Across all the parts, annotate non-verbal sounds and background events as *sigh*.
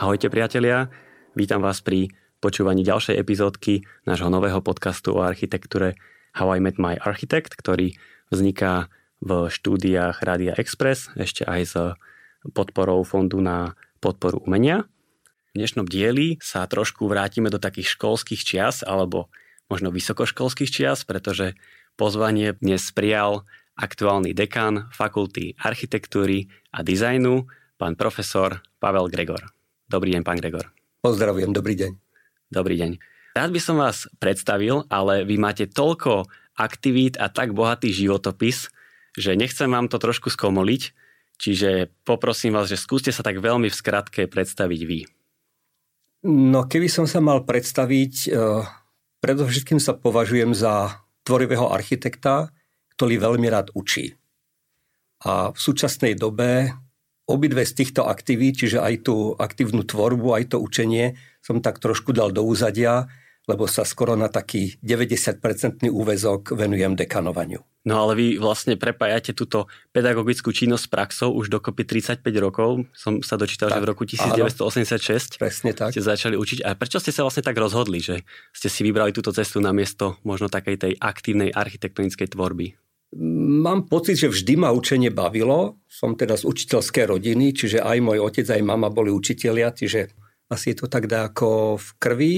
Ahojte priatelia, vítam vás pri počúvaní ďalšej epizódky nášho nového podcastu o architektúre How I Met My Architect, ktorý vzniká v štúdiách Radia Express, ešte aj s podporou Fondu na podporu umenia. V dnešnom dieli sa trošku vrátime do takých školských čias, alebo možno vysokoškolských čias, pretože pozvanie dnes prijal aktuálny dekan Fakulty architektúry a dizajnu, pán profesor Pavel Gregor. Dobrý deň, pán Gregor. Pozdravujem, dobrý deň. Dobrý deň. Rád by som vás predstavil, ale vy máte toľko aktivít a tak bohatý životopis, že nechcem vám to trošku skomoliť, čiže poprosím vás, že skúste sa tak veľmi v skratke predstaviť vy. No keby som sa mal predstaviť, eh, predovšetkým sa považujem za tvorivého architekta, ktorý veľmi rád učí. A v súčasnej dobe obidve z týchto aktivít, čiže aj tú aktívnu tvorbu, aj to učenie, som tak trošku dal do úzadia, lebo sa skoro na taký 90-percentný úvezok venujem dekanovaniu. No ale vy vlastne prepájate túto pedagogickú činnosť s praxou už dokopy 35 rokov. Som sa dočítal, tak, že v roku 1986 áno, presne tak. ste začali učiť. A prečo ste sa vlastne tak rozhodli, že ste si vybrali túto cestu na miesto možno takej tej aktívnej architektonickej tvorby? Mám pocit, že vždy ma učenie bavilo. Som teda z učiteľskej rodiny, čiže aj môj otec, aj mama boli učitelia, čiže asi je to tak ako v krvi.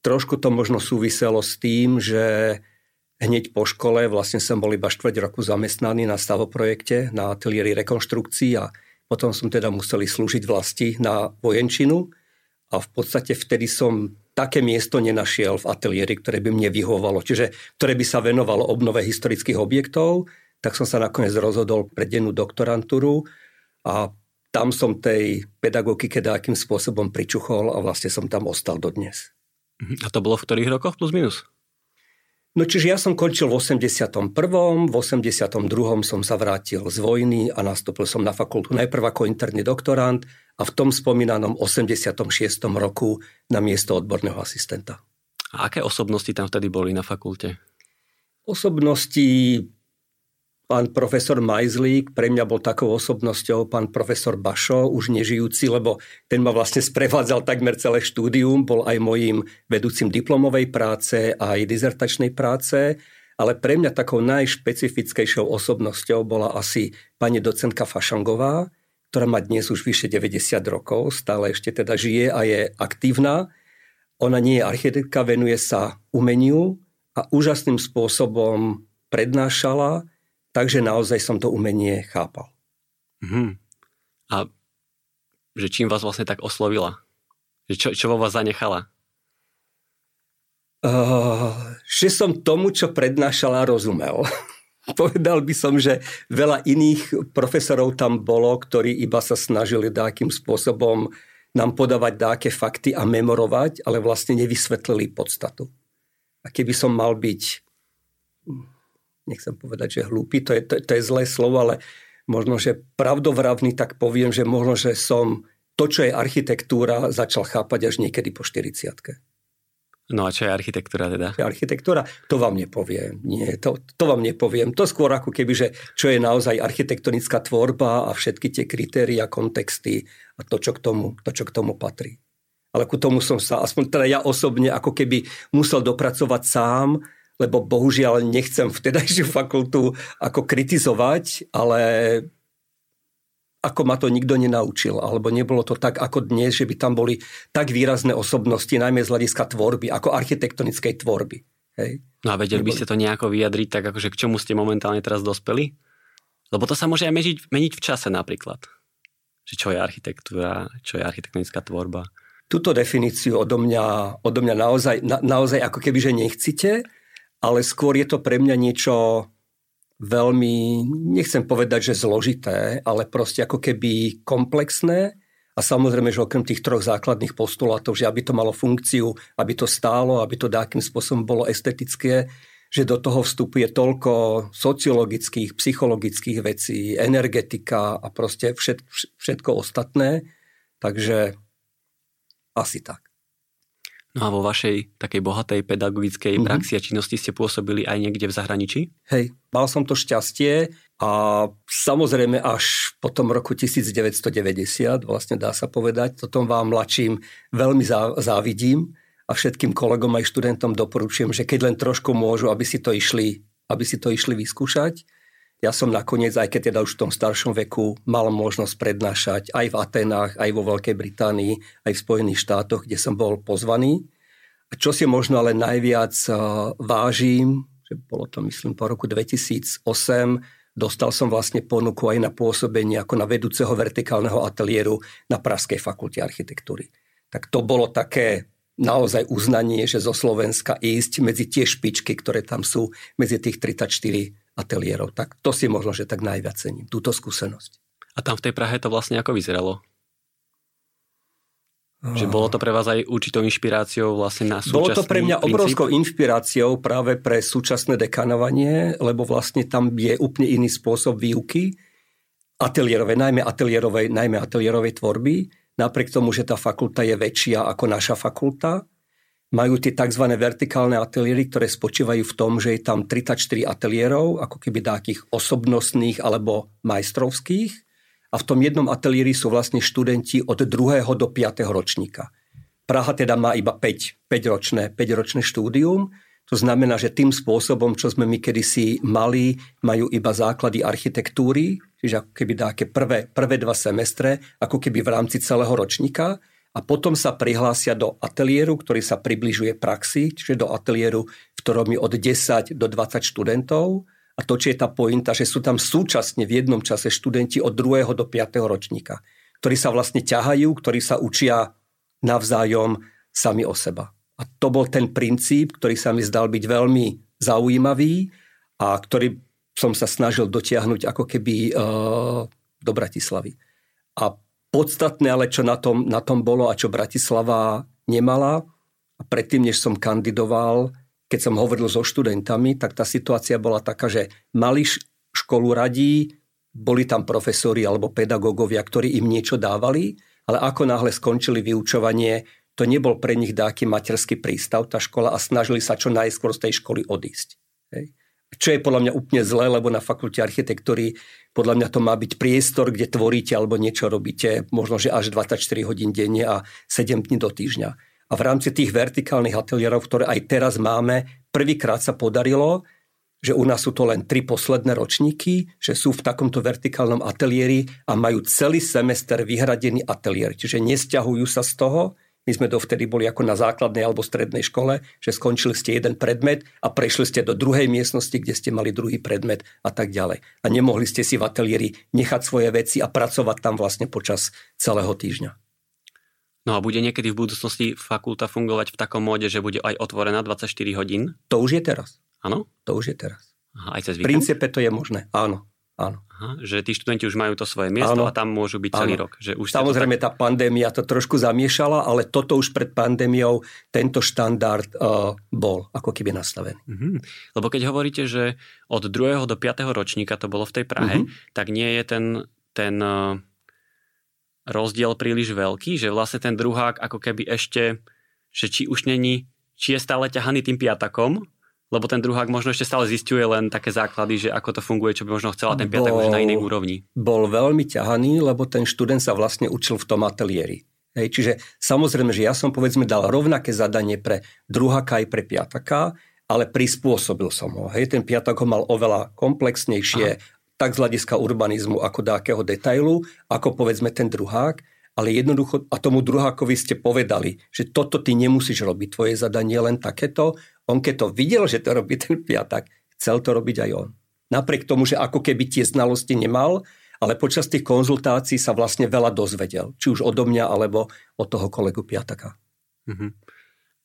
Trošku to možno súviselo s tým, že hneď po škole vlastne som bol iba štvrť roku zamestnaný na stavoprojekte, na ateliéri rekonštrukcií a potom som teda museli slúžiť vlasti na vojenčinu a v podstate vtedy som také miesto nenašiel v ateliéri, ktoré by mne vyhovovalo, čiže ktoré by sa venovalo obnove historických objektov, tak som sa nakoniec rozhodol pre dennú doktorantúru a tam som tej pedagogike akým spôsobom pričuchol a vlastne som tam ostal dodnes. Mhm. A to bolo v ktorých rokoch plus minus? No čiže ja som končil v 81. V 82. som sa vrátil z vojny a nastúpil som na fakultu najprv ako interný doktorant a v tom spomínanom 86. roku na miesto odborného asistenta. A aké osobnosti tam vtedy boli na fakulte? Osobnosti pán profesor Majzlík, pre mňa bol takou osobnosťou pán profesor Bašo, už nežijúci, lebo ten ma vlastne sprevádzal takmer celé štúdium, bol aj mojím vedúcim diplomovej práce, aj dizertačnej práce, ale pre mňa takou najšpecifickejšou osobnosťou bola asi pani docentka Fašangová, ktorá má dnes už vyše 90 rokov, stále ešte teda žije a je aktívna. Ona nie je architektka, venuje sa umeniu a úžasným spôsobom prednášala, takže naozaj som to umenie chápal. Hmm. A že čím vás vlastne tak oslovila? Že čo, čo vo vás zanechala? Uh, že som tomu, čo prednášala, rozumel. *laughs* Povedal by som, že veľa iných profesorov tam bolo, ktorí iba sa snažili nejakým spôsobom nám podávať dáke fakty a memorovať, ale vlastne nevysvetlili podstatu. A keby som mal byť, nechcem povedať, že hlúpy, to je, to, to je zlé slovo, ale možno, že pravdovravný, tak poviem, že možno, že som to, čo je architektúra, začal chápať až niekedy po 40 No a čo je architektúra teda? Architektúra, to vám nepoviem. Nie, to, to vám nepoviem. To skôr ako keby, že čo je naozaj architektonická tvorba a všetky tie kritéria, kontexty a to, čo k tomu, to, čo k tomu patrí. Ale ku tomu som sa, aspoň teda ja osobne, ako keby musel dopracovať sám, lebo bohužiaľ nechcem vtedajšiu *laughs* fakultu ako kritizovať, ale ako ma to nikto nenaučil, alebo nebolo to tak ako dnes, že by tam boli tak výrazné osobnosti, najmä z hľadiska tvorby, ako architektonickej tvorby. Hej. No a vedeli by ste to nejako vyjadriť, tak akože k čomu ste momentálne teraz dospeli? Lebo to sa môže aj meniť, meniť v čase napríklad. Že čo je architektúra, čo je architektonická tvorba. Túto definíciu odo mňa, odo mňa naozaj, na, naozaj ako keby, že nechcite, ale skôr je to pre mňa niečo veľmi, nechcem povedať, že zložité, ale proste ako keby komplexné. A samozrejme, že okrem tých troch základných postulátov, že aby to malo funkciu, aby to stálo, aby to nejakým spôsobom bolo estetické, že do toho vstupuje toľko sociologických, psychologických vecí, energetika a proste všet, všetko ostatné. Takže asi tak. No a vo vašej takej bohatej pedagogickej mm-hmm. praxi a činnosti ste pôsobili aj niekde v zahraničí? Hej, mal som to šťastie, A samozrejme až po tom roku 1990, vlastne dá sa povedať, tom vám mladším veľmi závidím a všetkým kolegom aj študentom doporučujem, že keď len trošku môžu, aby si to išli, aby si to išli vyskúšať. Ja som nakoniec, aj keď teda už v tom staršom veku, mal možnosť prednášať aj v Atenách, aj vo Veľkej Británii, aj v Spojených štátoch, kde som bol pozvaný. A čo si možno ale najviac vážim, že bolo to myslím po roku 2008, Dostal som vlastne ponuku aj na pôsobenie ako na vedúceho vertikálneho ateliéru na Pražskej fakulte architektúry. Tak to bolo také naozaj uznanie, že zo Slovenska ísť medzi tie špičky, ktoré tam sú, medzi tých 34 ateliérov. Tak to si možno, že tak najviac cením, túto skúsenosť. A tam v tej Prahe to vlastne ako vyzeralo? Že bolo to pre vás aj určitou inšpiráciou vlastne na súčasný Bolo to pre mňa princíp? obrovskou inšpiráciou práve pre súčasné dekanovanie, lebo vlastne tam je úplne iný spôsob výuky ateliérovej, najmä ateliérovej, najmä ateliérovej tvorby. Napriek tomu, že tá fakulta je väčšia ako naša fakulta, majú tie tzv. vertikálne ateliéry, ktoré spočívajú v tom, že je tam 34 ateliérov, ako keby takých osobnostných alebo majstrovských a v tom jednom ateliéri sú vlastne študenti od 2. do 5. ročníka. Praha teda má iba 5, 5 ročné, 5 ročné štúdium, to znamená, že tým spôsobom, čo sme my kedysi mali, majú iba základy architektúry, čiže ako keby také prvé, prvé dva semestre, ako keby v rámci celého ročníka a potom sa prihlásia do ateliéru, ktorý sa približuje praxi, čiže do ateliéru, v ktorom je od 10 do 20 študentov a to, či je tá pointa, že sú tam súčasne v jednom čase študenti od 2. do 5. ročníka, ktorí sa vlastne ťahajú, ktorí sa učia navzájom sami o seba. A to bol ten princíp, ktorý sa mi zdal byť veľmi zaujímavý a ktorý som sa snažil dotiahnuť ako keby uh, do Bratislavy. A podstatné ale, čo na tom, na tom bolo a čo Bratislava nemala, a predtým, než som kandidoval, keď som hovoril so študentami, tak tá situácia bola taká, že mali školu radí, boli tam profesori alebo pedagógovia, ktorí im niečo dávali, ale ako náhle skončili vyučovanie, to nebol pre nich dáky materský prístav, tá škola a snažili sa čo najskôr z tej školy odísť. Hej. Čo je podľa mňa úplne zlé, lebo na fakulte architektúry podľa mňa to má byť priestor, kde tvoríte alebo niečo robíte, možno že až 24 hodín denne a 7 dní do týždňa. A v rámci tých vertikálnych ateliérov, ktoré aj teraz máme, prvýkrát sa podarilo, že u nás sú to len tri posledné ročníky, že sú v takomto vertikálnom ateliéri a majú celý semester vyhradený ateliér. Čiže nesťahujú sa z toho, my sme dovtedy boli ako na základnej alebo strednej škole, že skončili ste jeden predmet a prešli ste do druhej miestnosti, kde ste mali druhý predmet a tak ďalej. A nemohli ste si v ateliéri nechať svoje veci a pracovať tam vlastne počas celého týždňa. No a bude niekedy v budúcnosti fakulta fungovať v takom móde, že bude aj otvorená 24 hodín? To už je teraz. Áno? To už je teraz. Aha, aj cez víkend? V princípe to je možné, áno. Áno. Aha, že tí študenti už majú to svoje miesto áno. a tam môžu byť celý áno. rok. Že už Samozrejme, tak... tá pandémia to trošku zamiešala, ale toto už pred pandémiou, tento štandard uh, bol ako keby nastavený. Uh-huh. Lebo keď hovoríte, že od 2. do 5. ročníka to bolo v tej Prahe, uh-huh. tak nie je ten, ten uh, rozdiel príliš veľký, že vlastne ten druhák ako keby ešte, že či už není, či je stále ťahaný tým piatakom, lebo ten druhák možno ešte stále zistuje len také základy, že ako to funguje, čo by možno chcela ten piatak už na inej úrovni. Bol veľmi ťahaný, lebo ten študent sa vlastne učil v tom ateliéri. Hej, čiže samozrejme, že ja som povedzme dal rovnaké zadanie pre druháka aj pre piataka, ale prispôsobil som ho. Hej, ten piatak ho mal oveľa komplexnejšie, Aha tak z hľadiska urbanizmu ako dákeho detailu, ako povedzme ten druhák, ale jednoducho, a tomu druhákovi ste povedali, že toto ty nemusíš robiť, tvoje zadanie len takéto. On keď to videl, že to robí ten piatak, chcel to robiť aj on. Napriek tomu, že ako keby tie znalosti nemal, ale počas tých konzultácií sa vlastne veľa dozvedel. Či už odo mňa, alebo od toho kolegu Piataka. Mm-hmm.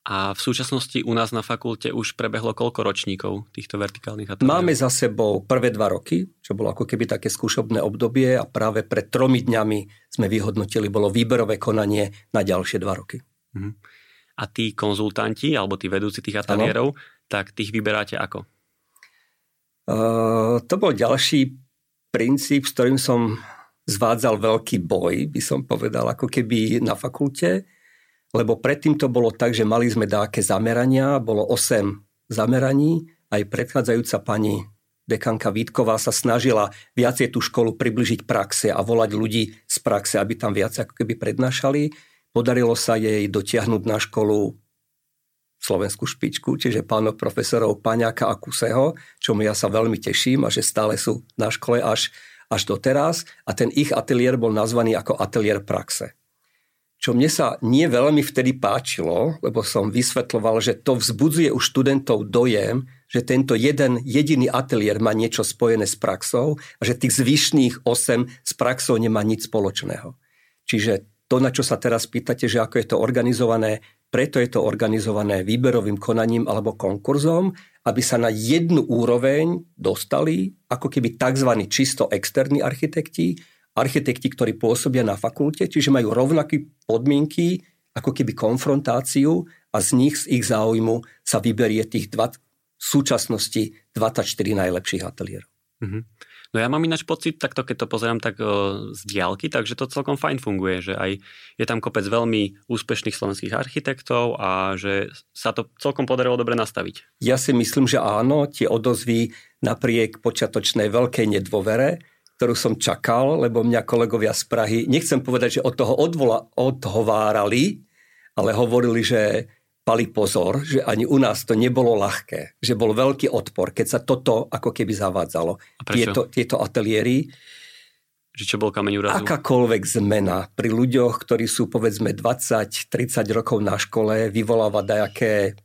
A v súčasnosti u nás na fakulte už prebehlo koľko ročníkov týchto vertikálnych ateliérov? Máme za sebou prvé dva roky, čo bolo ako keby také skúšobné obdobie a práve pred tromi dňami sme vyhodnotili, bolo výberové konanie na ďalšie dva roky. Uh-huh. A tí konzultanti, alebo tí vedúci tých ateliérov, ano. tak tých vyberáte ako? Uh, to bol ďalší princíp, s ktorým som zvádzal veľký boj, by som povedal, ako keby na fakulte lebo predtým to bolo tak, že mali sme dáke zamerania, bolo 8 zameraní, aj predchádzajúca pani dekanka Vítková sa snažila viacej tú školu približiť praxe a volať ľudí z praxe, aby tam viac ako keby prednášali. Podarilo sa jej dotiahnuť na školu slovenskú špičku, čiže pánov profesorov Paňáka a Kuseho, čomu ja sa veľmi teším a že stále sú na škole až, až doteraz. A ten ich ateliér bol nazvaný ako ateliér praxe čo mne sa nie veľmi vtedy páčilo, lebo som vysvetloval, že to vzbudzuje u študentov dojem, že tento jeden jediný ateliér má niečo spojené s praxou a že tých zvyšných 8 s praxou nemá nič spoločného. Čiže to, na čo sa teraz pýtate, že ako je to organizované, preto je to organizované výberovým konaním alebo konkurzom, aby sa na jednu úroveň dostali ako keby tzv. čisto externí architekti, architekti, ktorí pôsobia na fakulte, čiže majú rovnaké podmienky, ako keby konfrontáciu a z nich, z ich záujmu sa vyberie tých dva, v súčasnosti 24 najlepších ateliérov. Mm-hmm. No ja mám ináč pocit, takto keď to pozerám tak o, z diálky, takže to celkom fajn funguje, že aj je tam kopec veľmi úspešných slovenských architektov a že sa to celkom podarilo dobre nastaviť. Ja si myslím, že áno, tie odozvy napriek počiatočnej veľkej nedôvere ktorú som čakal, lebo mňa kolegovia z Prahy, nechcem povedať, že od toho odvola, odhovárali, ale hovorili, že pali pozor, že ani u nás to nebolo ľahké, že bol veľký odpor, keď sa toto ako keby zavádzalo. Tieto, tieto ateliéry. Že čo bol kameň úrazu? Akákoľvek zmena pri ľuďoch, ktorí sú povedzme 20-30 rokov na škole, vyvoláva dajaké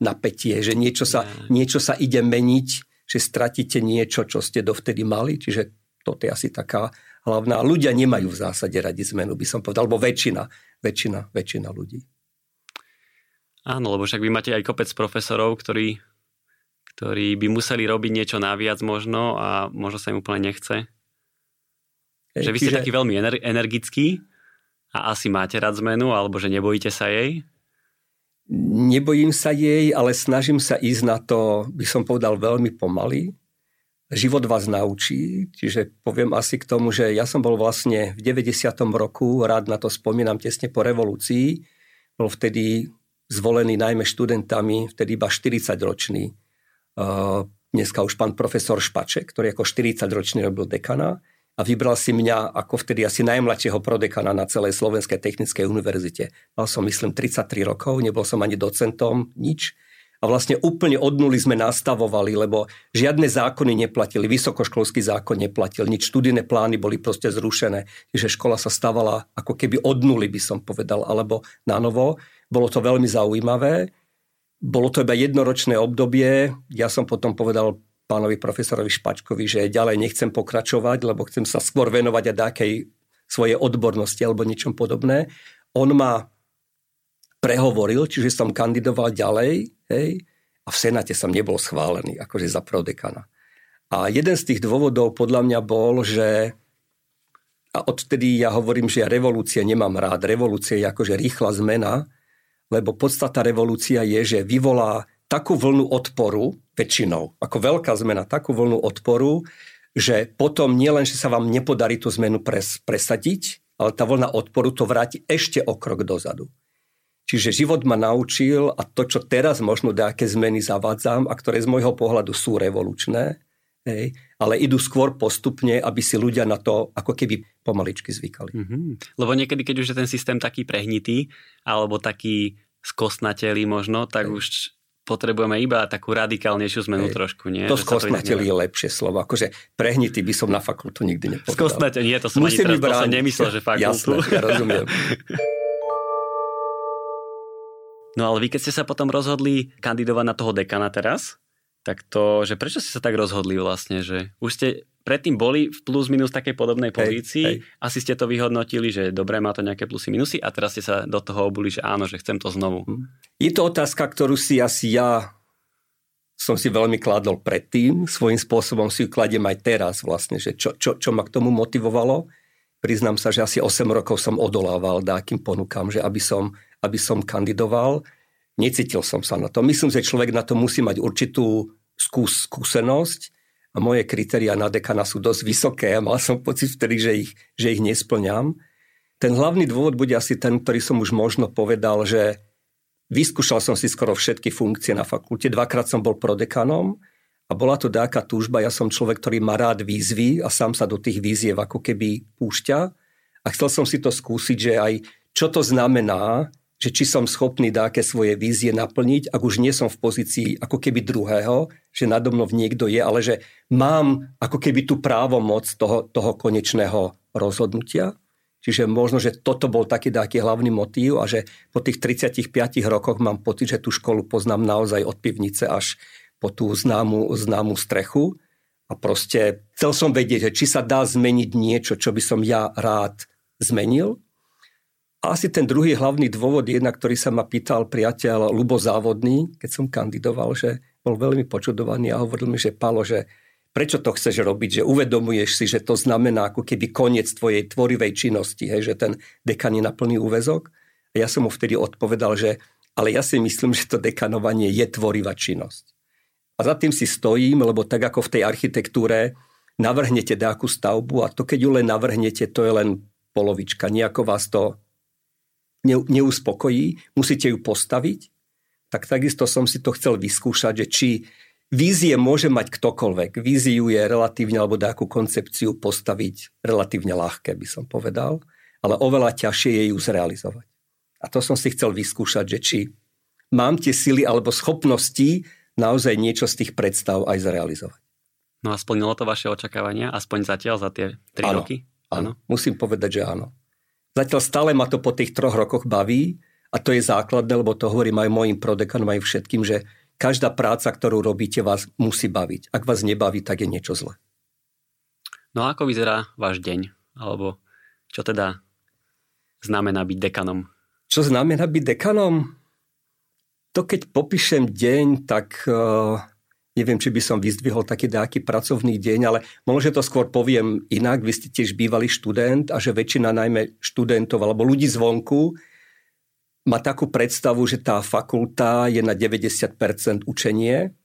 napätie, že niečo sa, niečo sa ide meniť, že stratíte niečo, čo ste dovtedy mali. Čiže toto je asi taká hlavná. Ľudia nemajú v zásade radi zmenu, by som povedal, alebo väčšina, väčšina, väčšina ľudí. Áno, lebo však vy máte aj kopec profesorov, ktorí, ktorí by museli robiť niečo naviac možno a možno sa im úplne nechce. Že vy ste taký veľmi ener- energický a asi máte rád zmenu, alebo že nebojíte sa jej? Nebojím sa jej, ale snažím sa ísť na to, by som povedal, veľmi pomaly život vás naučí, čiže poviem asi k tomu, že ja som bol vlastne v 90. roku, rád na to spomínam tesne po revolúcii, bol vtedy zvolený najmä študentami, vtedy iba 40 ročný. Dneska už pán profesor Špaček, ktorý ako 40 ročný robil dekana a vybral si mňa ako vtedy asi najmladšieho prodekana na celej Slovenskej technickej univerzite. Mal som myslím 33 rokov, nebol som ani docentom, nič a vlastne úplne od nuly sme nastavovali, lebo žiadne zákony neplatili, vysokoškolský zákon neplatil, nič študijné plány boli proste zrušené, že škola sa stávala ako keby od nuly, by som povedal, alebo na novo. Bolo to veľmi zaujímavé. Bolo to iba jednoročné obdobie. Ja som potom povedal pánovi profesorovi Špačkovi, že ďalej nechcem pokračovať, lebo chcem sa skôr venovať a dákej svojej odbornosti alebo niečom podobné. On ma prehovoril, čiže som kandidoval ďalej hej, a v Senáte som nebol schválený akože za prodekana. A jeden z tých dôvodov podľa mňa bol, že a odtedy ja hovorím, že ja revolúcie nemám rád. Revolúcia je akože rýchla zmena, lebo podstata revolúcia je, že vyvolá takú vlnu odporu, väčšinou, ako veľká zmena, takú vlnu odporu, že potom nielen, že sa vám nepodarí tú zmenu pres, presadiť, ale tá vlna odporu to vráti ešte o krok dozadu. Čiže život ma naučil a to, čo teraz možno nejaké zmeny zavádzam a ktoré z môjho pohľadu sú revolučné, hej, ale idú skôr postupne, aby si ľudia na to ako keby pomaličky zvykali. Mm-hmm. Lebo niekedy, keď už je ten systém taký prehnitý alebo taký skostnatelý možno, tak hej. už potrebujeme iba takú radikálnejšiu zmenu Hej. trošku, nie? To skostnateli je lepšie slovo. Akože prehnitý by som na fakultu nikdy nepovedal. Skostnateli, nie, to som Musím ani teraz, to som nemyslel, že fakultu. Jasné, ja rozumiem. No ale vy keď ste sa potom rozhodli kandidovať na toho dekana teraz, tak to, že prečo ste sa tak rozhodli vlastne, že už ste predtým boli v plus minus takej podobnej pozícii, hej, hej. asi ste to vyhodnotili, že dobre, má to nejaké plusy minusy a teraz ste sa do toho obuli, že áno, že chcem to znovu. Hm. Je to otázka, ktorú si asi ja som si veľmi kládol predtým, svojím spôsobom si ju kladiem aj teraz vlastne, že čo, čo, čo ma k tomu motivovalo. Priznám sa, že asi 8 rokov som odolával dákým ponukám, že aby som, aby som kandidoval. Necítil som sa na to. Myslím, že človek na to musí mať určitú skús, skúsenosť a moje kritéria na dekana sú dosť vysoké a mal som pocit vtedy, že ich, že ich nesplňam. Ten hlavný dôvod bude asi ten, ktorý som už možno povedal, že vyskúšal som si skoro všetky funkcie na fakulte. Dvakrát som bol prodekanom A bola to dáka túžba, ja som človek, ktorý má rád výzvy a sám sa do tých výziev ako keby púšťa. A chcel som si to skúsiť, že aj čo to znamená, že či som schopný dáke svoje vízie naplniť, ak už nie som v pozícii ako keby druhého, že nado mnou niekto je, ale že mám ako keby tú právomoc toho, toho konečného rozhodnutia. Čiže možno, že toto bol taký taký hlavný motív a že po tých 35 rokoch mám pocit, že tú školu poznám naozaj od pivnice až po tú známu, známu strechu. A proste chcel som vedieť, že či sa dá zmeniť niečo, čo by som ja rád zmenil. Asi ten druhý hlavný dôvod, jedna, ktorý sa ma pýtal priateľ Lubo Závodný, keď som kandidoval, že bol veľmi počudovaný a hovoril mi, že Palo, že prečo to chceš robiť, že uvedomuješ si, že to znamená ako keby koniec tvojej tvorivej činnosti, hej, že ten dekan je na plný úvezok. A ja som mu vtedy odpovedal, že ale ja si myslím, že to dekanovanie je tvorivá činnosť. A za tým si stojím, lebo tak ako v tej architektúre navrhnete nejakú stavbu a to, keď ju len navrhnete, to je len polovička. Nejako vás to neuspokojí, musíte ju postaviť. Tak takisto som si to chcel vyskúšať, že či Vízie môže mať ktokoľvek. Víziu je relatívne, alebo nejakú koncepciu postaviť relatívne ľahké, by som povedal, ale oveľa ťažšie je ju zrealizovať. A to som si chcel vyskúšať, že či mám tie sily alebo schopnosti naozaj niečo z tých predstav aj zrealizovať. No a splnilo to vaše očakávania, aspoň zatiaľ za tie 3 áno, roky? Áno, musím povedať, že áno. Zatiaľ stále ma to po tých troch rokoch baví a to je základné, lebo to hovorím aj mojim prodekanom, aj všetkým, že každá práca, ktorú robíte, vás musí baviť. Ak vás nebaví, tak je niečo zle. No a ako vyzerá váš deň? Alebo čo teda znamená byť dekanom? Čo znamená byť dekanom? To keď popíšem deň, tak uh, neviem, či by som vyzdvihol taký nejaký pracovný deň, ale možno to skôr poviem inak. Vy ste tiež bývalý študent a že väčšina najmä študentov alebo ľudí zvonku má takú predstavu, že tá fakulta je na 90% učenie,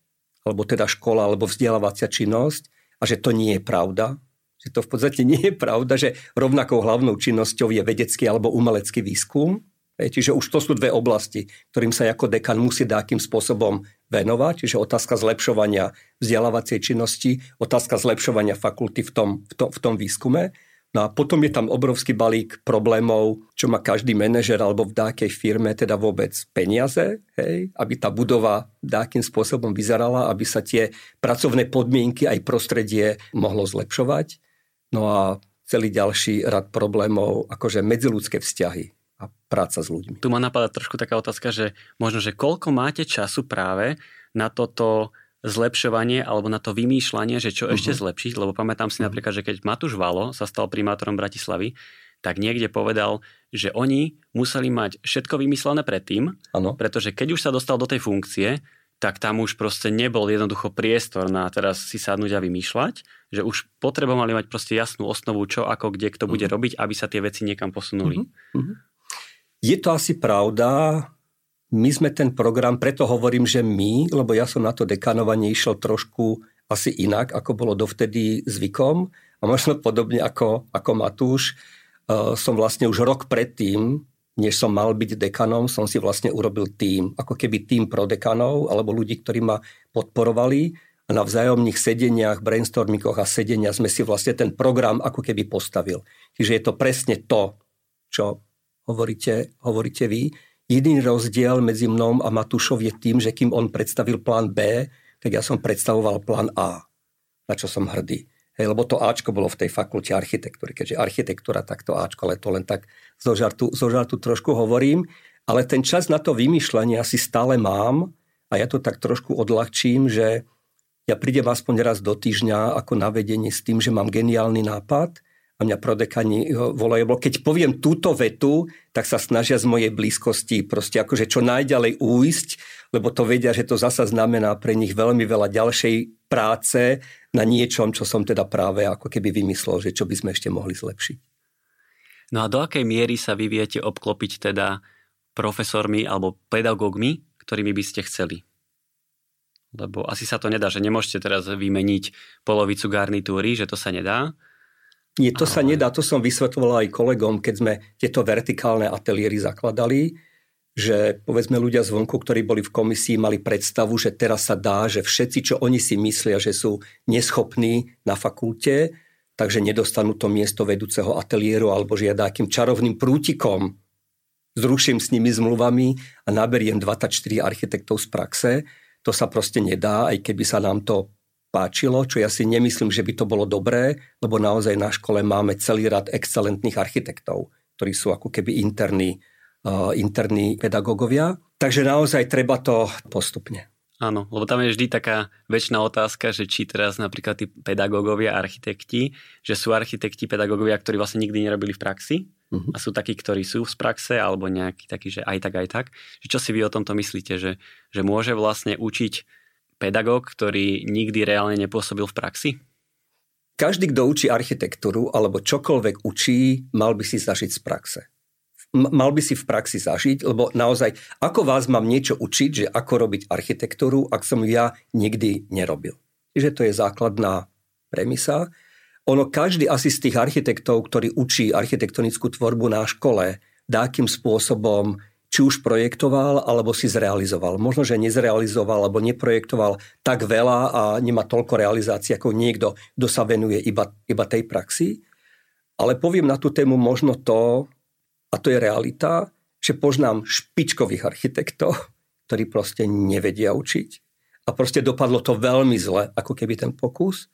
alebo teda škola, alebo vzdelávacia činnosť a že to nie je pravda. Že to v podstate nie je pravda, že rovnakou hlavnou činnosťou je vedecký alebo umelecký výskum. Čiže už to sú dve oblasti, ktorým sa ako dekan musí nejakým spôsobom venovať. Čiže otázka zlepšovania vzdelávacej činnosti, otázka zlepšovania fakulty v tom, v tom, v tom výskume. No a potom je tam obrovský balík problémov, čo má každý manažer alebo v dákej firme, teda vôbec peniaze, hej, aby tá budova dákým spôsobom vyzerala, aby sa tie pracovné podmienky aj prostredie mohlo zlepšovať. No a celý ďalší rad problémov, akože medziludské vzťahy práca s ľuďmi. Tu ma napadá trošku taká otázka, že možno, že koľko máte času práve na toto zlepšovanie alebo na to vymýšľanie, že čo uh-huh. ešte zlepšiť, lebo pamätám si uh-huh. napríklad, že keď Matúš Valo sa stal primátorom Bratislavy, tak niekde povedal, že oni museli mať všetko vymyslené predtým, ano. pretože keď už sa dostal do tej funkcie, tak tam už proste nebol jednoducho priestor na teraz si sadnúť a vymýšľať, že už potrebovali mať proste jasnú osnovu, čo, ako, kde, kto bude uh-huh. robiť, aby sa tie veci niekam posunuli. Uh-huh. Je to asi pravda, my sme ten program, preto hovorím, že my, lebo ja som na to dekanovanie išiel trošku asi inak, ako bolo dovtedy zvykom. A možno podobne ako, ako Matúš, uh, som vlastne už rok predtým, než som mal byť dekanom, som si vlastne urobil tým, ako keby tým pro dekanov alebo ľudí, ktorí ma podporovali. A na vzájomných sedeniach, brainstormingoch a sedenia sme si vlastne ten program ako keby postavil. Čiže je to presne to, čo hovoríte, hovoríte vy Jediný rozdiel medzi mnou a Matúšov je tým, že kým on predstavil plán B, tak ja som predstavoval plán A, na čo som hrdý. Hej, lebo to Ačko bolo v tej fakulte architektúry, keďže architektúra, tak to Ačko, ale to len tak zo žartu, zo žartu trošku hovorím. Ale ten čas na to vymýšľanie asi stále mám a ja to tak trošku odľahčím, že ja prídem aspoň raz do týždňa ako navedenie s tým, že mám geniálny nápad a mňa prodekani volajú, keď poviem túto vetu, tak sa snažia z mojej blízkosti proste akože čo najďalej újsť, lebo to vedia, že to zasa znamená pre nich veľmi veľa ďalšej práce na niečom, čo som teda práve ako keby vymyslel, že čo by sme ešte mohli zlepšiť. No a do akej miery sa vy viete obklopiť teda profesormi alebo pedagógmi, ktorými by ste chceli? Lebo asi sa to nedá, že nemôžete teraz vymeniť polovicu garnitúry, že to sa nedá nie, to sa nedá, to som vysvetloval aj kolegom, keď sme tieto vertikálne ateliéry zakladali, že povedzme ľudia zvonku, ktorí boli v komisii, mali predstavu, že teraz sa dá, že všetci, čo oni si myslia, že sú neschopní na fakulte, takže nedostanú to miesto vedúceho ateliéru alebo že ja akým čarovným prútikom. Zruším s nimi zmluvami a naberiem 24 architektov z praxe. To sa proste nedá, aj keby sa nám to páčilo, čo ja si nemyslím, že by to bolo dobré, lebo naozaj na škole máme celý rad excelentných architektov, ktorí sú ako keby interní interní pedagógovia. Takže naozaj treba to postupne. Áno, lebo tam je vždy taká väčšiná otázka, že či teraz napríklad tí pedagógovia, architekti, že sú architekti, pedagógovia, ktorí vlastne nikdy nerobili v praxi uh-huh. a sú takí, ktorí sú z praxe alebo nejakí takí, že aj tak, aj tak. Že čo si vy o tomto myslíte, že, že môže vlastne učiť pedagóg, ktorý nikdy reálne nepôsobil v praxi? Každý, kto učí architektúru alebo čokoľvek učí, mal by si zažiť z praxe mal by si v praxi zažiť, lebo naozaj, ako vás mám niečo učiť, že ako robiť architektúru, ak som ja nikdy nerobil. Čiže to je základná premisa. Ono, každý asi z tých architektov, ktorý učí architektonickú tvorbu na škole, dákým spôsobom či už projektoval, alebo si zrealizoval. Možno, že nezrealizoval, alebo neprojektoval tak veľa a nemá toľko realizácií ako niekto, kto sa venuje iba, iba tej praxi. Ale poviem na tú tému možno to, a to je realita, že poznám špičkových architektov, ktorí proste nevedia učiť. A proste dopadlo to veľmi zle, ako keby ten pokus.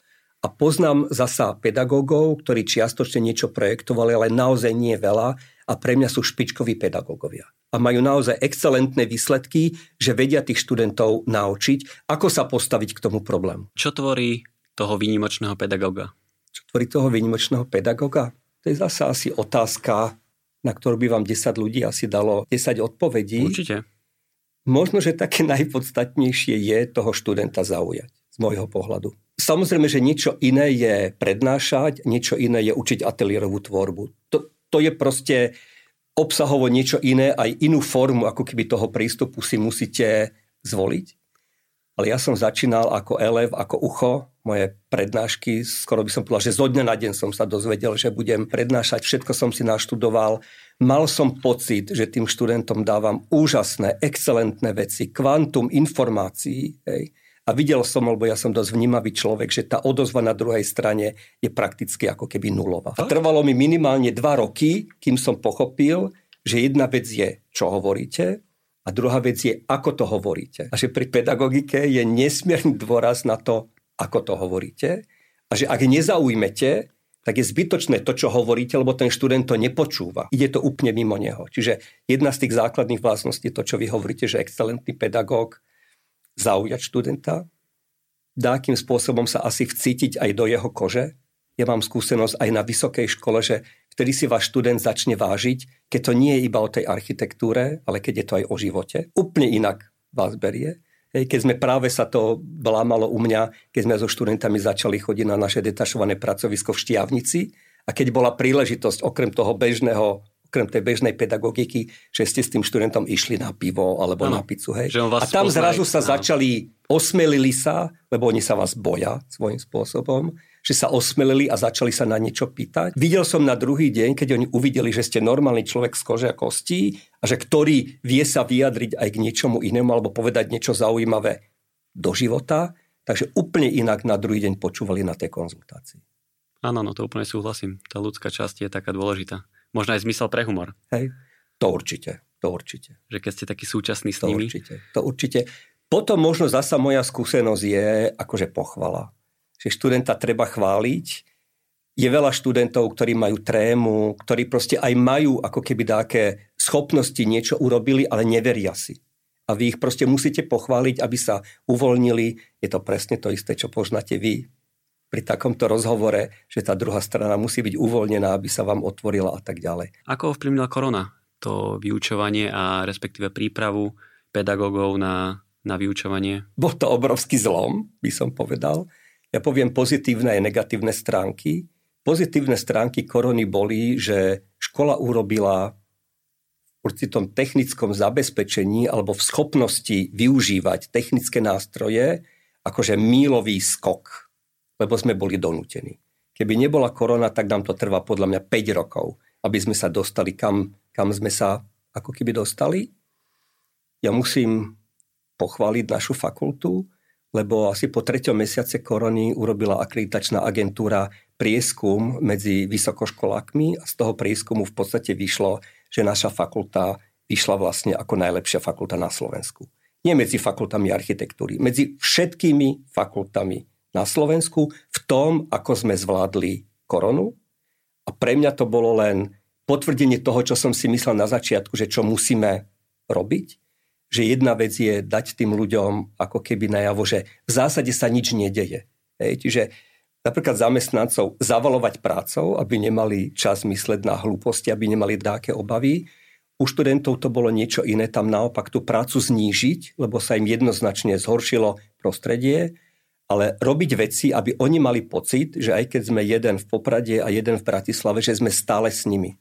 A poznám zasa pedagógov, ktorí čiastočne niečo projektovali, ale naozaj nie veľa a pre mňa sú špičkoví pedagógovia. A majú naozaj excelentné výsledky, že vedia tých študentov naučiť, ako sa postaviť k tomu problému. Čo tvorí toho výnimočného pedagóga? Čo tvorí toho výnimočného pedagóga? To je zase asi otázka na ktorú by vám 10 ľudí asi dalo 10 odpovedí. Určite. Možno, že také najpodstatnejšie je toho študenta zaujať, z môjho pohľadu. Samozrejme, že niečo iné je prednášať, niečo iné je učiť ateliérovú tvorbu. To, to je proste obsahovo niečo iné, aj inú formu, ako keby toho prístupu si musíte zvoliť ale ja som začínal ako elev, ako ucho. Moje prednášky, skoro by som povedal, že zo dňa na deň som sa dozvedel, že budem prednášať. Všetko som si naštudoval. Mal som pocit, že tým študentom dávam úžasné, excelentné veci, kvantum informácií. Hej. A videl som, lebo ja som dosť vnímavý človek, že tá odozva na druhej strane je prakticky ako keby nulová. A trvalo mi minimálne dva roky, kým som pochopil, že jedna vec je, čo hovoríte, a druhá vec je, ako to hovoríte. A že pri pedagogike je nesmierny dôraz na to, ako to hovoríte. A že ak nezaujmete, tak je zbytočné to, čo hovoríte, lebo ten študent to nepočúva. Ide to úplne mimo neho. Čiže jedna z tých základných vlastností, to, čo vy hovoríte, že excelentný pedagóg zaujať študenta, dá akým spôsobom sa asi vcítiť aj do jeho kože. Ja mám skúsenosť aj na vysokej škole, že vtedy si váš študent začne vážiť, keď to nie je iba o tej architektúre, ale keď je to aj o živote. Úplne inak vás berie. Keď sme práve sa to blámalo u mňa, keď sme so študentami začali chodiť na naše detašované pracovisko v Štiavnici a keď bola príležitosť okrem toho bežného okrem tej bežnej pedagogiky, že ste s tým študentom išli na pivo alebo ano, na pizzu. Hej. a tam zrazu sa ano. začali, osmelili sa, lebo oni sa vás boja svojím spôsobom že sa osmelili a začali sa na niečo pýtať. Videl som na druhý deň, keď oni uvideli, že ste normálny človek z kože a kostí a že ktorý vie sa vyjadriť aj k niečomu inému alebo povedať niečo zaujímavé do života, takže úplne inak na druhý deň počúvali na tej konzultácii. Áno, no to úplne súhlasím. Tá ľudská časť je taká dôležitá. Možno aj zmysel pre humor. Hej, to určite, to určite. Že keď ste taký súčasný s to nimi. Určite, to určite. Potom možno zasa moja skúsenosť je akože pochvala že študenta treba chváliť. Je veľa študentov, ktorí majú trému, ktorí proste aj majú ako keby také schopnosti, niečo urobili, ale neveria si. A vy ich proste musíte pochváliť, aby sa uvoľnili. Je to presne to isté, čo poznáte vy pri takomto rozhovore, že tá druhá strana musí byť uvoľnená, aby sa vám otvorila a tak ďalej. Ako ovplyvnila korona to vyučovanie a respektíve prípravu pedagógov na, na vyučovanie? Bol to obrovský zlom, by som povedal ja poviem pozitívne a negatívne stránky. Pozitívne stránky korony boli, že škola urobila v určitom technickom zabezpečení alebo v schopnosti využívať technické nástroje akože mílový skok, lebo sme boli donútení. Keby nebola korona, tak nám to trvá podľa mňa 5 rokov, aby sme sa dostali kam, kam sme sa ako keby dostali. ja musím pochváliť našu fakultu, lebo asi po treťom mesiace korony urobila akreditačná agentúra prieskum medzi vysokoškolákmi a z toho prieskumu v podstate vyšlo, že naša fakulta vyšla vlastne ako najlepšia fakulta na Slovensku. Nie medzi fakultami architektúry, medzi všetkými fakultami na Slovensku v tom, ako sme zvládli koronu. A pre mňa to bolo len potvrdenie toho, čo som si myslel na začiatku, že čo musíme robiť že jedna vec je dať tým ľuďom ako keby najavo, že v zásade sa nič nedeje. Hej, čiže napríklad zamestnancov zavalovať prácou, aby nemali čas mysleť na hlúposti, aby nemali dáke obavy. U študentov to bolo niečo iné, tam naopak tú prácu znížiť, lebo sa im jednoznačne zhoršilo prostredie, ale robiť veci, aby oni mali pocit, že aj keď sme jeden v Poprade a jeden v Bratislave, že sme stále s nimi.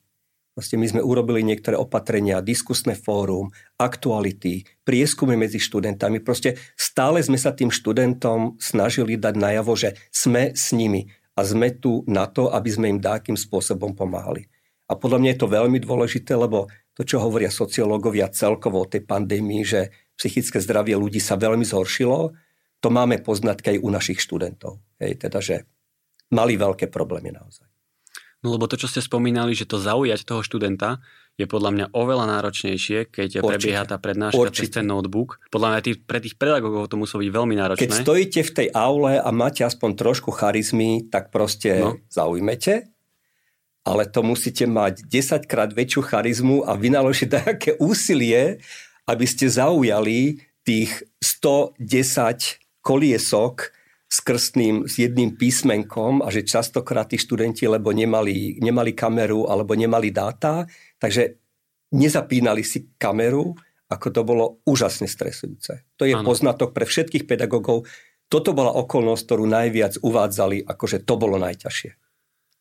Vlastne my sme urobili niektoré opatrenia, diskusné fórum, aktuality, prieskumy medzi študentami. Proste stále sme sa tým študentom snažili dať najavo, že sme s nimi a sme tu na to, aby sme im dákým spôsobom pomáhali. A podľa mňa je to veľmi dôležité, lebo to, čo hovoria sociológovia celkovo o tej pandémii, že psychické zdravie ľudí sa veľmi zhoršilo, to máme poznatky aj u našich študentov. Hej, teda, že mali veľké problémy naozaj. No lebo to, čo ste spomínali, že to zaujať toho študenta je podľa mňa oveľa náročnejšie, keď Určite. prebieha tá prednáška Určite. cez ten notebook. Podľa mňa tých, pre tých pedagógov to musí byť veľmi náročné. Keď stojíte v tej aule a máte aspoň trošku charizmy, tak proste no. zaujmete, ale to musíte mať 10 krát väčšiu charizmu a vynaložiť *laughs* také úsilie, aby ste zaujali tých 110 koliesok, s krstným, s jedným písmenkom a že častokrát tí študenti, lebo nemali, nemali kameru alebo nemali dáta, takže nezapínali si kameru, ako to bolo úžasne stresujúce. To je ano. poznatok pre všetkých pedagógov. Toto bola okolnosť, ktorú najviac uvádzali, akože to bolo najťažšie.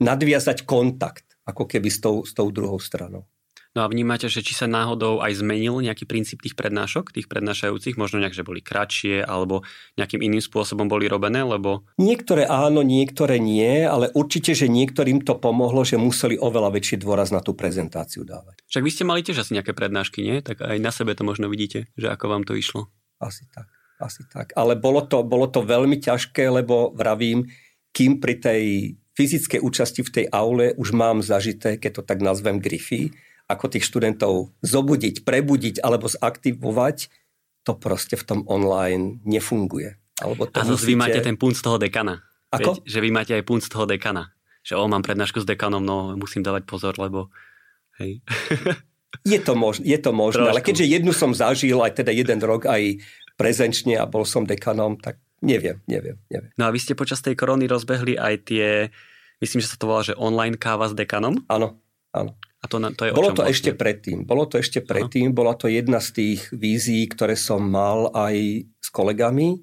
Nadviazať kontakt, ako keby s tou, s tou druhou stranou. No a vnímate, že či sa náhodou aj zmenil nejaký princíp tých prednášok, tých prednášajúcich, možno nejak, že boli kratšie alebo nejakým iným spôsobom boli robené, lebo... Niektoré áno, niektoré nie, ale určite, že niektorým to pomohlo, že museli oveľa väčší dôraz na tú prezentáciu dávať. Však vy ste mali tiež asi nejaké prednášky, nie? Tak aj na sebe to možno vidíte, že ako vám to išlo. Asi tak, asi tak. Ale bolo to, bolo to veľmi ťažké, lebo vravím, kým pri tej fyzickej účasti v tej aule už mám zažité, keď to tak nazvem grify, ako tých študentov zobudiť, prebudiť alebo zaktivovať, to proste v tom online nefunguje. Alebo to a musíte... vy máte ten punt z toho dekana. Ako? Veď, že vy máte aj punt z toho dekana. Že o, mám prednášku s dekanom, no musím dávať pozor, lebo hej. *laughs* je to možné, je to možné ale keďže jednu som zažil, aj teda jeden rok aj prezenčne a bol som dekanom, tak neviem, neviem, neviem. No a vy ste počas tej korony rozbehli aj tie, myslím, že sa to volá, že online káva s dekanom? Áno, áno. A to, to je Bolo to vlastne? ešte predtým. Bolo to ešte predtým. Aha. Bola to jedna z tých vízií, ktoré som mal aj s kolegami,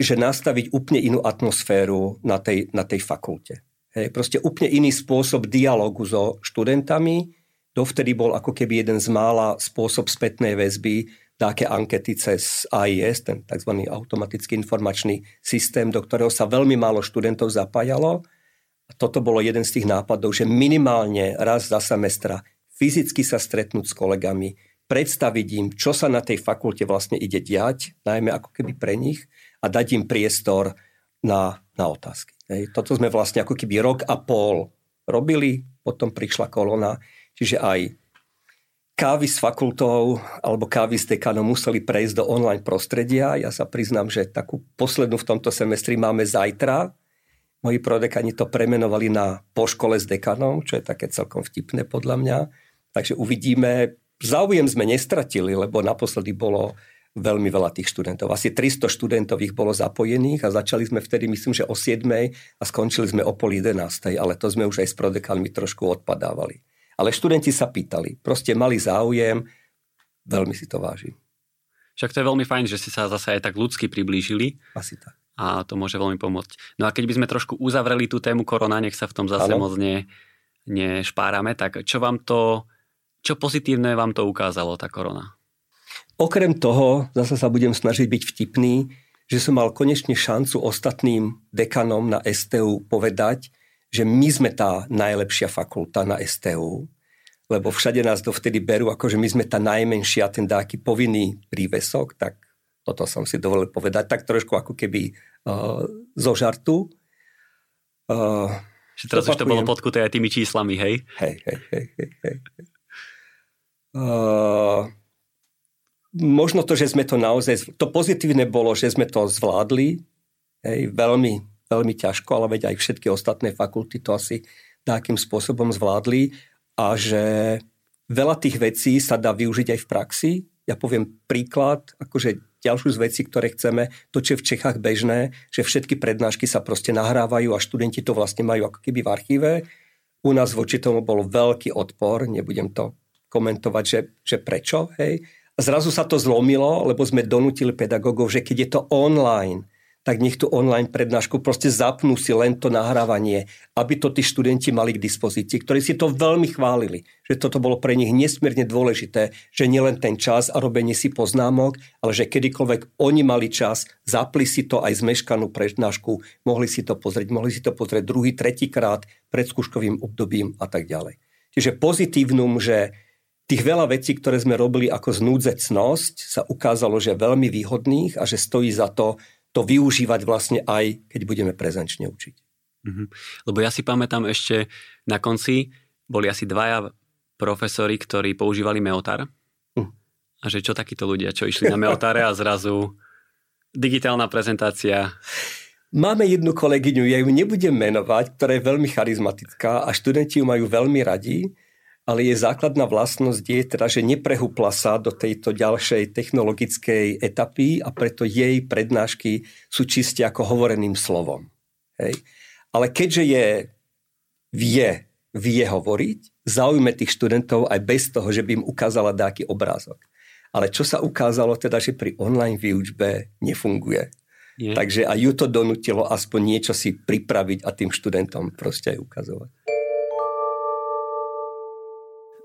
že nastaviť úplne inú atmosféru na tej, na tej fakulte. Hej, proste úplne iný spôsob dialogu so študentami. Dovtedy bol ako keby jeden z mála spôsob spätnej väzby, také ankety cez AIS, ten tzv. automatický informačný systém, do ktorého sa veľmi málo študentov zapájalo toto bolo jeden z tých nápadov, že minimálne raz za semestra fyzicky sa stretnúť s kolegami, predstaviť im, čo sa na tej fakulte vlastne ide diať, najmä ako keby pre nich, a dať im priestor na, na otázky. Hej. Toto sme vlastne ako keby rok a pol robili, potom prišla kolona, čiže aj kávy s fakultou alebo kávy s dekanom museli prejsť do online prostredia. Ja sa priznám, že takú poslednú v tomto semestri máme zajtra, Moji prodekani to premenovali na po škole s dekanom, čo je také celkom vtipné podľa mňa. Takže uvidíme. Záujem sme nestratili, lebo naposledy bolo veľmi veľa tých študentov. Asi 300 študentov ich bolo zapojených a začali sme vtedy, myslím, že o 7 a skončili sme o pol 11, ale to sme už aj s prodekanmi trošku odpadávali. Ale študenti sa pýtali, proste mali záujem, veľmi si to vážim. Však to je veľmi fajn, že ste sa zase aj tak ľudsky priblížili. Asi tak a to môže veľmi pomôcť. No a keď by sme trošku uzavreli tú tému korona, nech sa v tom zase ano. moc ne, nešpárame, tak čo vám to, čo pozitívne vám to ukázalo, tá korona? Okrem toho, zase sa budem snažiť byť vtipný, že som mal konečne šancu ostatným dekanom na STU povedať, že my sme tá najlepšia fakulta na STU lebo všade nás dovtedy berú, ako že my sme tá najmenšia, ten dáky povinný prívesok, tak toto som si dovolil povedať, tak trošku ako keby uh, zo žartu. Uh, teraz už to bolo podkuté aj tými číslami, hej? Hej, hej, hej, hej, hej. Uh, možno to, že sme to naozaj... To pozitívne bolo, že sme to zvládli, hej, veľmi, veľmi ťažko, ale veď aj všetky ostatné fakulty to asi takým spôsobom zvládli a že veľa tých vecí sa dá využiť aj v praxi. Ja poviem príklad, akože ďalšiu z vecí, ktoré chceme, to, čo je v Čechách bežné, že všetky prednášky sa proste nahrávajú a študenti to vlastne majú ako keby v archíve. U nás voči tomu bol veľký odpor, nebudem to komentovať, že, že prečo, hej. Zrazu sa to zlomilo, lebo sme donútili pedagógov, že keď je to online, tak nech tú online prednášku proste zapnú si len to nahrávanie, aby to tí študenti mali k dispozícii, ktorí si to veľmi chválili, že toto bolo pre nich nesmierne dôležité, že nielen ten čas a robenie si poznámok, ale že kedykoľvek oni mali čas, zapli si to aj zmeškanú prednášku, mohli si to pozrieť, mohli si to pozrieť druhý, tretíkrát pred skúškovým obdobím a tak ďalej. Čiže pozitívnum, že tých veľa vecí, ktoré sme robili ako znúdzecnosť, sa ukázalo, že veľmi výhodných a že stojí za to to využívať vlastne aj, keď budeme prezenčne učiť. Mm-hmm. Lebo ja si pamätám ešte na konci, boli asi dvaja profesori, ktorí používali Meotar. Uh. A že čo takíto ľudia, čo išli na Meotare a zrazu digitálna prezentácia. Máme jednu kolegyňu, ja ju nebudem menovať, ktorá je veľmi charizmatická a študenti ju majú veľmi radi ale jej základná vlastnosť je teda, že neprehupla sa do tejto ďalšej technologickej etapy a preto jej prednášky sú čiste ako hovoreným slovom. Hej. Ale keďže je, vie, vie hovoriť, zaujme tých študentov aj bez toho, že by im ukázala nejaký obrázok. Ale čo sa ukázalo teda, že pri online výučbe nefunguje. Je. Takže aj ju to donutilo aspoň niečo si pripraviť a tým študentom proste aj ukazovať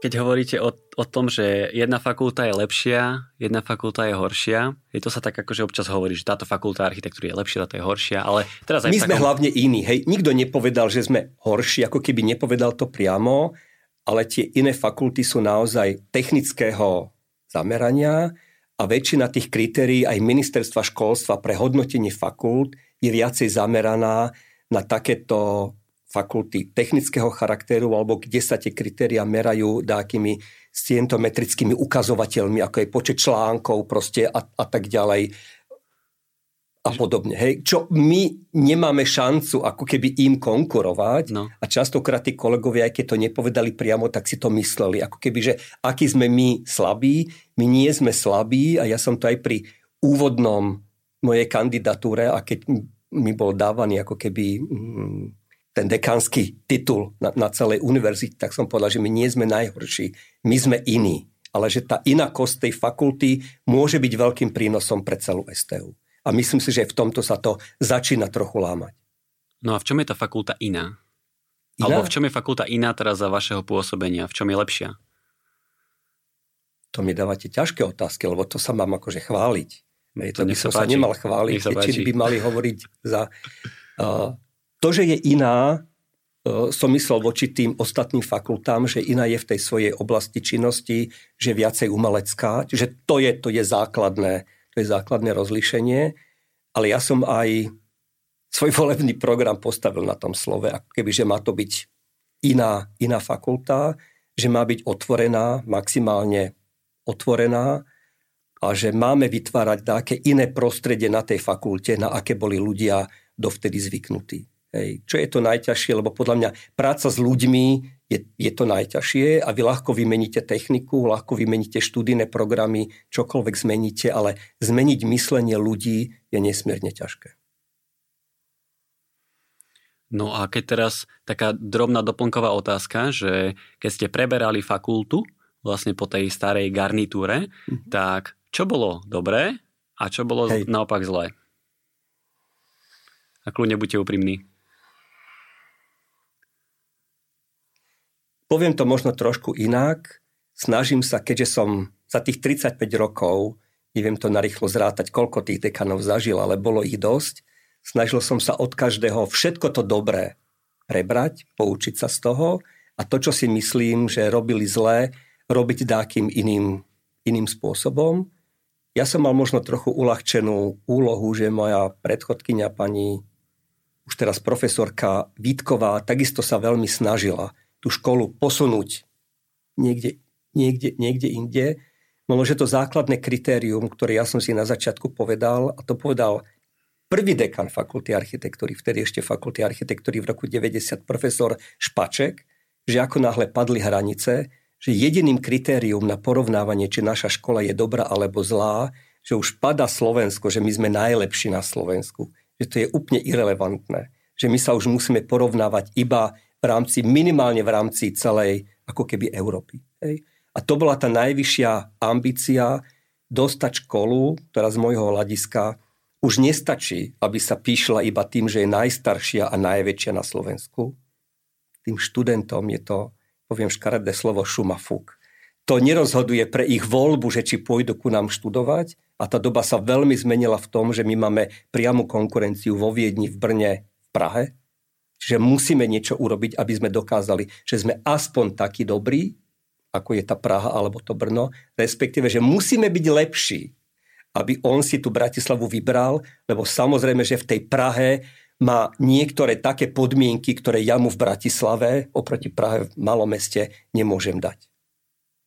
keď hovoríte o, o tom, že jedna fakulta je lepšia, jedna fakulta je horšia, je to sa tak akože občas hovorí, že táto fakulta architektúry je lepšia, táto je horšia, ale teraz aj My sme takom... hlavne iní, hej, nikto nepovedal, že sme horší, ako keby nepovedal to priamo, ale tie iné fakulty sú naozaj technického zamerania a väčšina tých kritérií aj ministerstva školstva pre hodnotenie fakult je viacej zameraná na takéto fakulty technického charakteru alebo kde sa tie kritéria merajú dákými scientometrickými ukazovateľmi, ako je počet článkov proste a, a tak ďalej a podobne. Hej. Čo my nemáme šancu ako keby im konkurovať no. a častokrát tí kolegovia, aj keď to nepovedali priamo, tak si to mysleli. Ako keby, že aký sme my slabí, my nie sme slabí a ja som to aj pri úvodnom mojej kandidatúre a keď mi bol dávaný ako keby mm, ten dekánsky titul na, na celej univerzite, tak som povedal, že my nie sme najhorší, my sme iní. Ale že tá inakosť tej fakulty môže byť veľkým prínosom pre celú STU. A myslím si, že v tomto sa to začína trochu lámať. No a v čom je tá fakulta iná? iná? Alebo v čom je fakulta iná teraz za vašeho pôsobenia? V čom je lepšia? To mi dávate ťažké otázky, lebo to sa mám akože chváliť. To, to by som sa, sa nemal chváliť, či by mali hovoriť za... Uh, *laughs* to, že je iná, e, som myslel voči tým ostatným fakultám, že iná je v tej svojej oblasti činnosti, že viacej umelecká. Čiže to je, to je základné, to je základné rozlíšenie. Ale ja som aj svoj volebný program postavil na tom slove, ako keby, že má to byť iná, iná fakulta, že má byť otvorená, maximálne otvorená a že máme vytvárať také iné prostredie na tej fakulte, na aké boli ľudia dovtedy zvyknutí. Hej. Čo je to najťažšie, lebo podľa mňa práca s ľuďmi je, je to najťažšie a vy ľahko vymeníte techniku, ľahko vymeníte študijné programy, čokoľvek zmeníte, ale zmeniť myslenie ľudí je nesmierne ťažké. No a keď teraz taká drobná doplnková otázka, že keď ste preberali fakultu vlastne po tej starej garnitúre, mm-hmm. tak čo bolo dobré a čo bolo Hej. naopak zlé? A kľudne buďte úprimní. Poviem to možno trošku inak. Snažím sa, keďže som za tých 35 rokov, neviem to narýchlo zrátať, koľko tých dekanov zažil, ale bolo ich dosť, snažil som sa od každého všetko to dobré prebrať, poučiť sa z toho a to, čo si myslím, že robili zlé, robiť dákým iným, iným spôsobom. Ja som mal možno trochu uľahčenú úlohu, že moja predchodkynia pani, už teraz profesorka Vítková, takisto sa veľmi snažila tú školu posunúť niekde, niekde, niekde inde. Možno, že to základné kritérium, ktoré ja som si na začiatku povedal, a to povedal prvý dekan fakulty architektúry, vtedy ešte fakulty architektúry v roku 90, profesor Špaček, že ako náhle padli hranice, že jediným kritérium na porovnávanie, či naša škola je dobrá alebo zlá, že už pada Slovensko, že my sme najlepší na Slovensku. Že to je úplne irrelevantné. Že my sa už musíme porovnávať iba v rámci, minimálne v rámci celej ako keby Európy. Hej. A to bola tá najvyššia ambícia dostať školu, ktorá z môjho hľadiska už nestačí, aby sa píšla iba tým, že je najstaršia a najväčšia na Slovensku. Tým študentom je to poviem škaredé slovo šumafúk. To nerozhoduje pre ich voľbu, že či pôjdu ku nám študovať a tá doba sa veľmi zmenila v tom, že my máme priamu konkurenciu vo Viedni, v Brne, v Prahe. Čiže musíme niečo urobiť, aby sme dokázali, že sme aspoň takí dobrí, ako je tá Praha alebo to Brno, respektíve, že musíme byť lepší, aby on si tú Bratislavu vybral, lebo samozrejme, že v tej Prahe má niektoré také podmienky, ktoré ja mu v Bratislave oproti Prahe v malom meste nemôžem dať.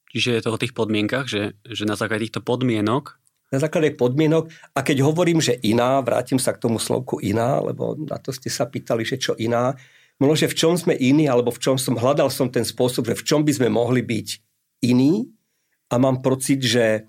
Čiže je to o tých podmienkach, že, že na základe týchto podmienok na základe podmienok. A keď hovorím, že iná, vrátim sa k tomu slovku iná, lebo na to ste sa pýtali, že čo iná. Možno, že v čom sme iní, alebo v čom som, hľadal som ten spôsob, že v čom by sme mohli byť iní. A mám pocit, že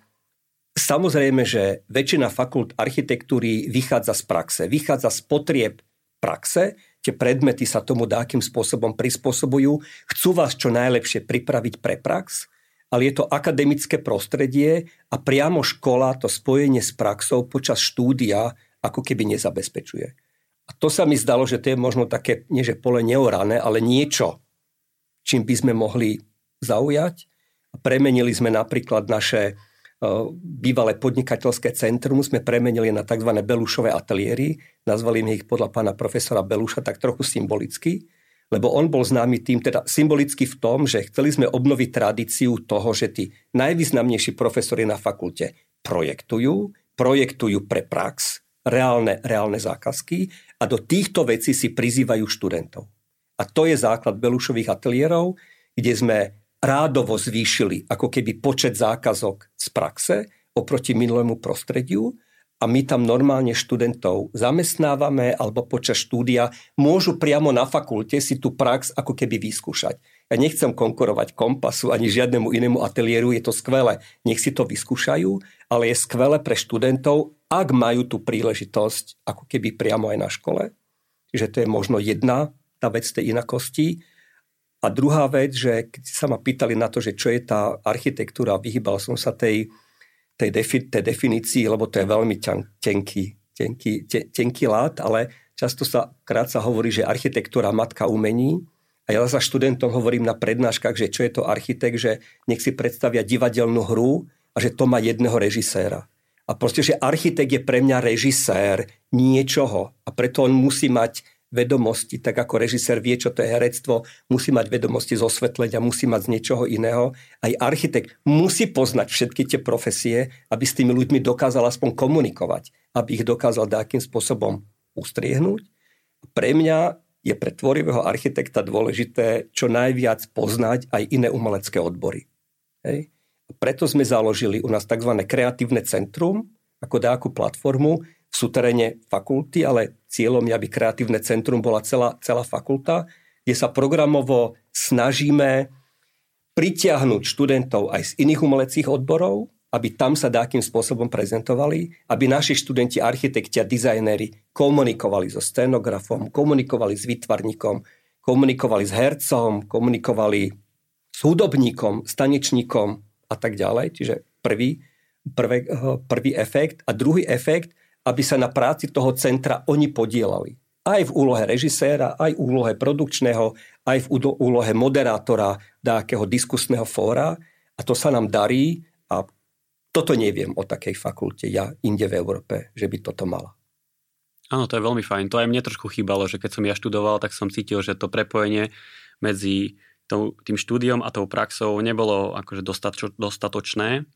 samozrejme, že väčšina fakult architektúry vychádza z praxe, vychádza z potrieb praxe, tie predmety sa tomu dákým spôsobom prispôsobujú, chcú vás čo najlepšie pripraviť pre prax, ale je to akademické prostredie a priamo škola to spojenie s praxou počas štúdia ako keby nezabezpečuje. A to sa mi zdalo, že to je možno také, nie že pole neorané, ale niečo, čím by sme mohli zaujať. Premenili sme napríklad naše bývalé podnikateľské centrum sme premenili na tzv. Belušové ateliéry. Nazvali sme ich podľa pána profesora Beluša tak trochu symbolicky, lebo on bol známy tým, teda symbolicky v tom, že chceli sme obnoviť tradíciu toho, že tí najvýznamnejší profesori na fakulte projektujú, projektujú pre prax, reálne, reálne zákazky a do týchto vecí si prizývajú študentov. A to je základ Belušových ateliérov, kde sme rádovo zvýšili ako keby počet zákazok z praxe oproti minulému prostrediu a my tam normálne študentov zamestnávame alebo počas štúdia môžu priamo na fakulte si tú prax ako keby vyskúšať. Ja nechcem konkurovať kompasu ani žiadnemu inému ateliéru, je to skvelé, nech si to vyskúšajú, ale je skvelé pre študentov, ak majú tú príležitosť ako keby priamo aj na škole. Čiže to je možno jedna tá vec tej inakosti. A druhá vec, že keď sa ma pýtali na to, že čo je tá architektúra, vyhýbal som sa tej, tej, defi, tej definícii, lebo to je veľmi tenký, tenký, tenký lát, ale často sa krát sa hovorí, že architektúra matka umení. A ja za študentom hovorím na prednáškach, že čo je to architekt, že nech si predstavia divadelnú hru a že to má jedného režiséra. A proste, že architekt je pre mňa režisér niečoho a preto on musí mať vedomosti, tak ako režisér vie, čo to je herectvo, musí mať vedomosti zo osvetleť a musí mať z niečoho iného. Aj architekt musí poznať všetky tie profesie, aby s tými ľuďmi dokázal aspoň komunikovať, aby ich dokázal nejakým spôsobom ustriehnúť. Pre mňa je pre tvorivého architekta dôležité čo najviac poznať aj iné umelecké odbory. Hej. Preto sme založili u nás tzv. kreatívne centrum, ako dáku platformu, v súteréne fakulty, ale cieľom je, aby kreatívne centrum bola celá, celá fakulta, kde sa programovo snažíme pritiahnuť študentov aj z iných umeleckých odborov, aby tam sa dákým spôsobom prezentovali, aby naši študenti, architekti a dizajnéri komunikovali so scenografom, komunikovali s výtvarníkom, komunikovali s hercom, komunikovali s hudobníkom, s tanečníkom a tak ďalej. Čiže prvý, prvý, prvý efekt. A druhý efekt, aby sa na práci toho centra oni podielali. Aj v úlohe režiséra, aj v úlohe produkčného, aj v úlohe moderátora nejakého diskusného fóra. A to sa nám darí a toto neviem o takej fakulte ja inde v Európe, že by toto mala. Áno, to je veľmi fajn. To aj mne trošku chýbalo, že keď som ja študoval, tak som cítil, že to prepojenie medzi tým štúdiom a tou praxou nebolo akože dostatočné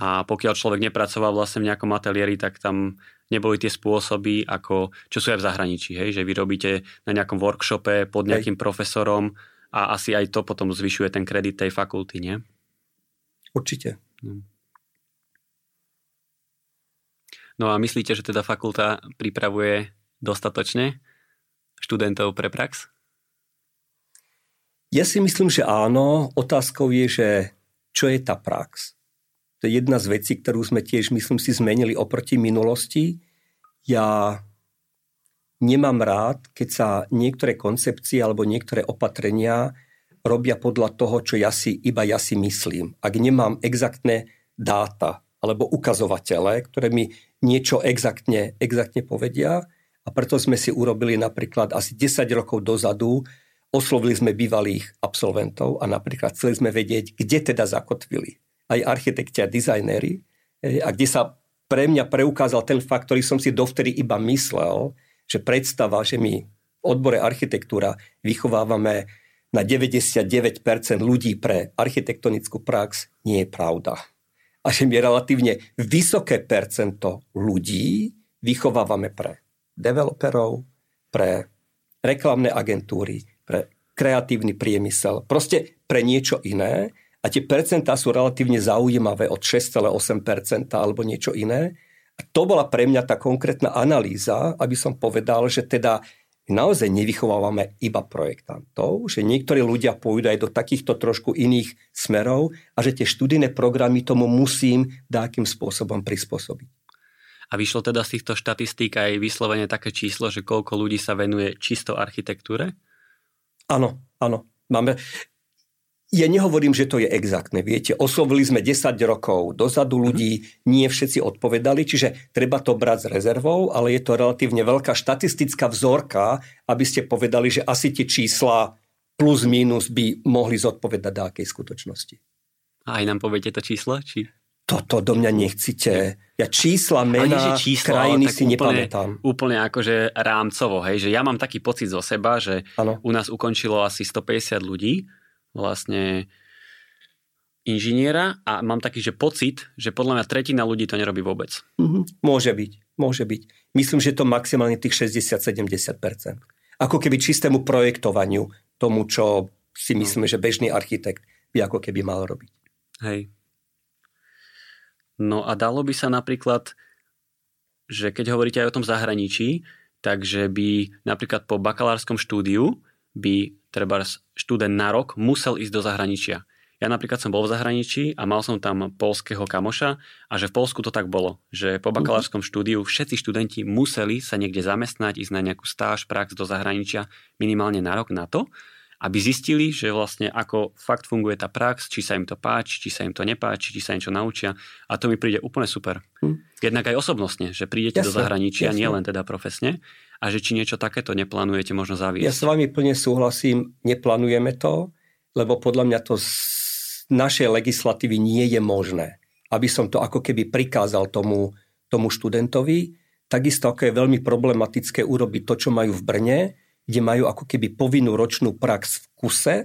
a pokiaľ človek nepracoval vlastne v nejakom ateliéri, tak tam neboli tie spôsoby, ako, čo sú aj v zahraničí, hej? že vy robíte na nejakom workshope pod nejakým hej. profesorom a asi aj to potom zvyšuje ten kredit tej fakulty, nie? Určite. No. no a myslíte, že teda fakulta pripravuje dostatočne študentov pre prax? Ja si myslím, že áno. Otázkou je, že čo je tá prax? To je jedna z vecí, ktorú sme tiež, myslím si, zmenili oproti minulosti. Ja nemám rád, keď sa niektoré koncepcie alebo niektoré opatrenia robia podľa toho, čo ja si, iba ja si myslím. Ak nemám exaktné dáta alebo ukazovatele, ktoré mi niečo exaktne, exaktne povedia, a preto sme si urobili napríklad asi 10 rokov dozadu, oslovili sme bývalých absolventov a napríklad chceli sme vedieť, kde teda zakotvili aj architekti a dizajnéri, a kde sa pre mňa preukázal ten fakt, ktorý som si dovtedy iba myslel, že predstava, že my v odbore architektúra vychovávame na 99% ľudí pre architektonickú prax, nie je pravda. A že my relatívne vysoké percento ľudí vychovávame pre developerov, pre reklamné agentúry, pre kreatívny priemysel, proste pre niečo iné a tie percentá sú relatívne zaujímavé od 6,8% alebo niečo iné. A to bola pre mňa tá konkrétna analýza, aby som povedal, že teda naozaj nevychovávame iba projektantov, že niektorí ľudia pôjdu aj do takýchto trošku iných smerov a že tie študijné programy tomu musím nejakým spôsobom prispôsobiť. A vyšlo teda z týchto štatistík aj vyslovene také číslo, že koľko ľudí sa venuje čisto architektúre? Áno, áno. Máme, ja nehovorím, že to je exaktné. Viete, oslovili sme 10 rokov dozadu ľudí, nie všetci odpovedali, čiže treba to brať s rezervou, ale je to relatívne veľká štatistická vzorka, aby ste povedali, že asi tie čísla plus minus by mohli zodpovedať akej skutočnosti. A aj nám poviete to číslo? Či... Toto do mňa nechcite. Ja čísla, mena, číslo, krajiny si úplne, nepamätám. Úplne akože rámcovo, hej, že ja mám taký pocit zo seba, že ano. u nás ukončilo asi 150 ľudí vlastne inžiniera a mám taký, že pocit, že podľa mňa tretina ľudí to nerobí vôbec. Mm-hmm. Môže byť, môže byť. Myslím, že to maximálne tých 60-70%. Ako keby čistému projektovaniu, tomu, čo si no. myslíme, že bežný architekt by ako keby mal robiť. Hej. No a dalo by sa napríklad, že keď hovoríte aj o tom zahraničí, takže by napríklad po bakalárskom štúdiu by treba študent na rok musel ísť do zahraničia. Ja napríklad som bol v zahraničí a mal som tam polského kamoša a že v Polsku to tak bolo, že po bakalárskom štúdiu všetci študenti museli sa niekde zamestnať, ísť na nejakú stáž, prax do zahraničia minimálne na rok na to, aby zistili, že vlastne ako fakt funguje tá prax, či sa im to páči, či sa im to nepáči, či sa niečo naučia. A to mi príde úplne super. Hm. Jednak aj osobnostne, že prídete jasne, do zahraničia, jasne. nielen teda profesne, a že či niečo takéto neplánujete možno zaviesť. Ja s vami plne súhlasím, neplánujeme to, lebo podľa mňa to z našej legislatívy nie je možné, aby som to ako keby prikázal tomu, tomu študentovi. Takisto ako je veľmi problematické urobiť to, čo majú v Brne, kde majú ako keby povinnú ročnú prax v kuse.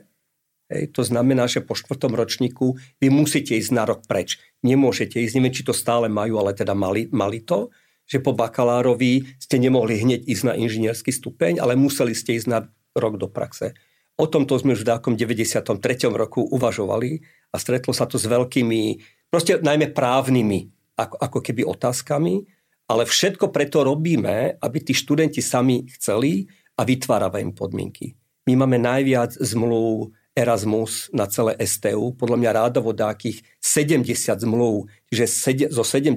Hej, to znamená, že po štvrtom ročníku vy musíte ísť na rok preč. Nemôžete ísť, neviem, či to stále majú, ale teda mali, mali to že po bakalárovi ste nemohli hneď ísť na inžinierský stupeň, ale museli ste ísť na rok do praxe. O tomto sme už v takom 93. roku uvažovali a stretlo sa to s veľkými, proste najmä právnymi ako, ako keby otázkami, ale všetko preto robíme, aby tí študenti sami chceli a vytváravajú im podmienky. My máme najviac zmluv Erasmus na celé STU, podľa mňa rádovo dákých 70 zmluv, že so 70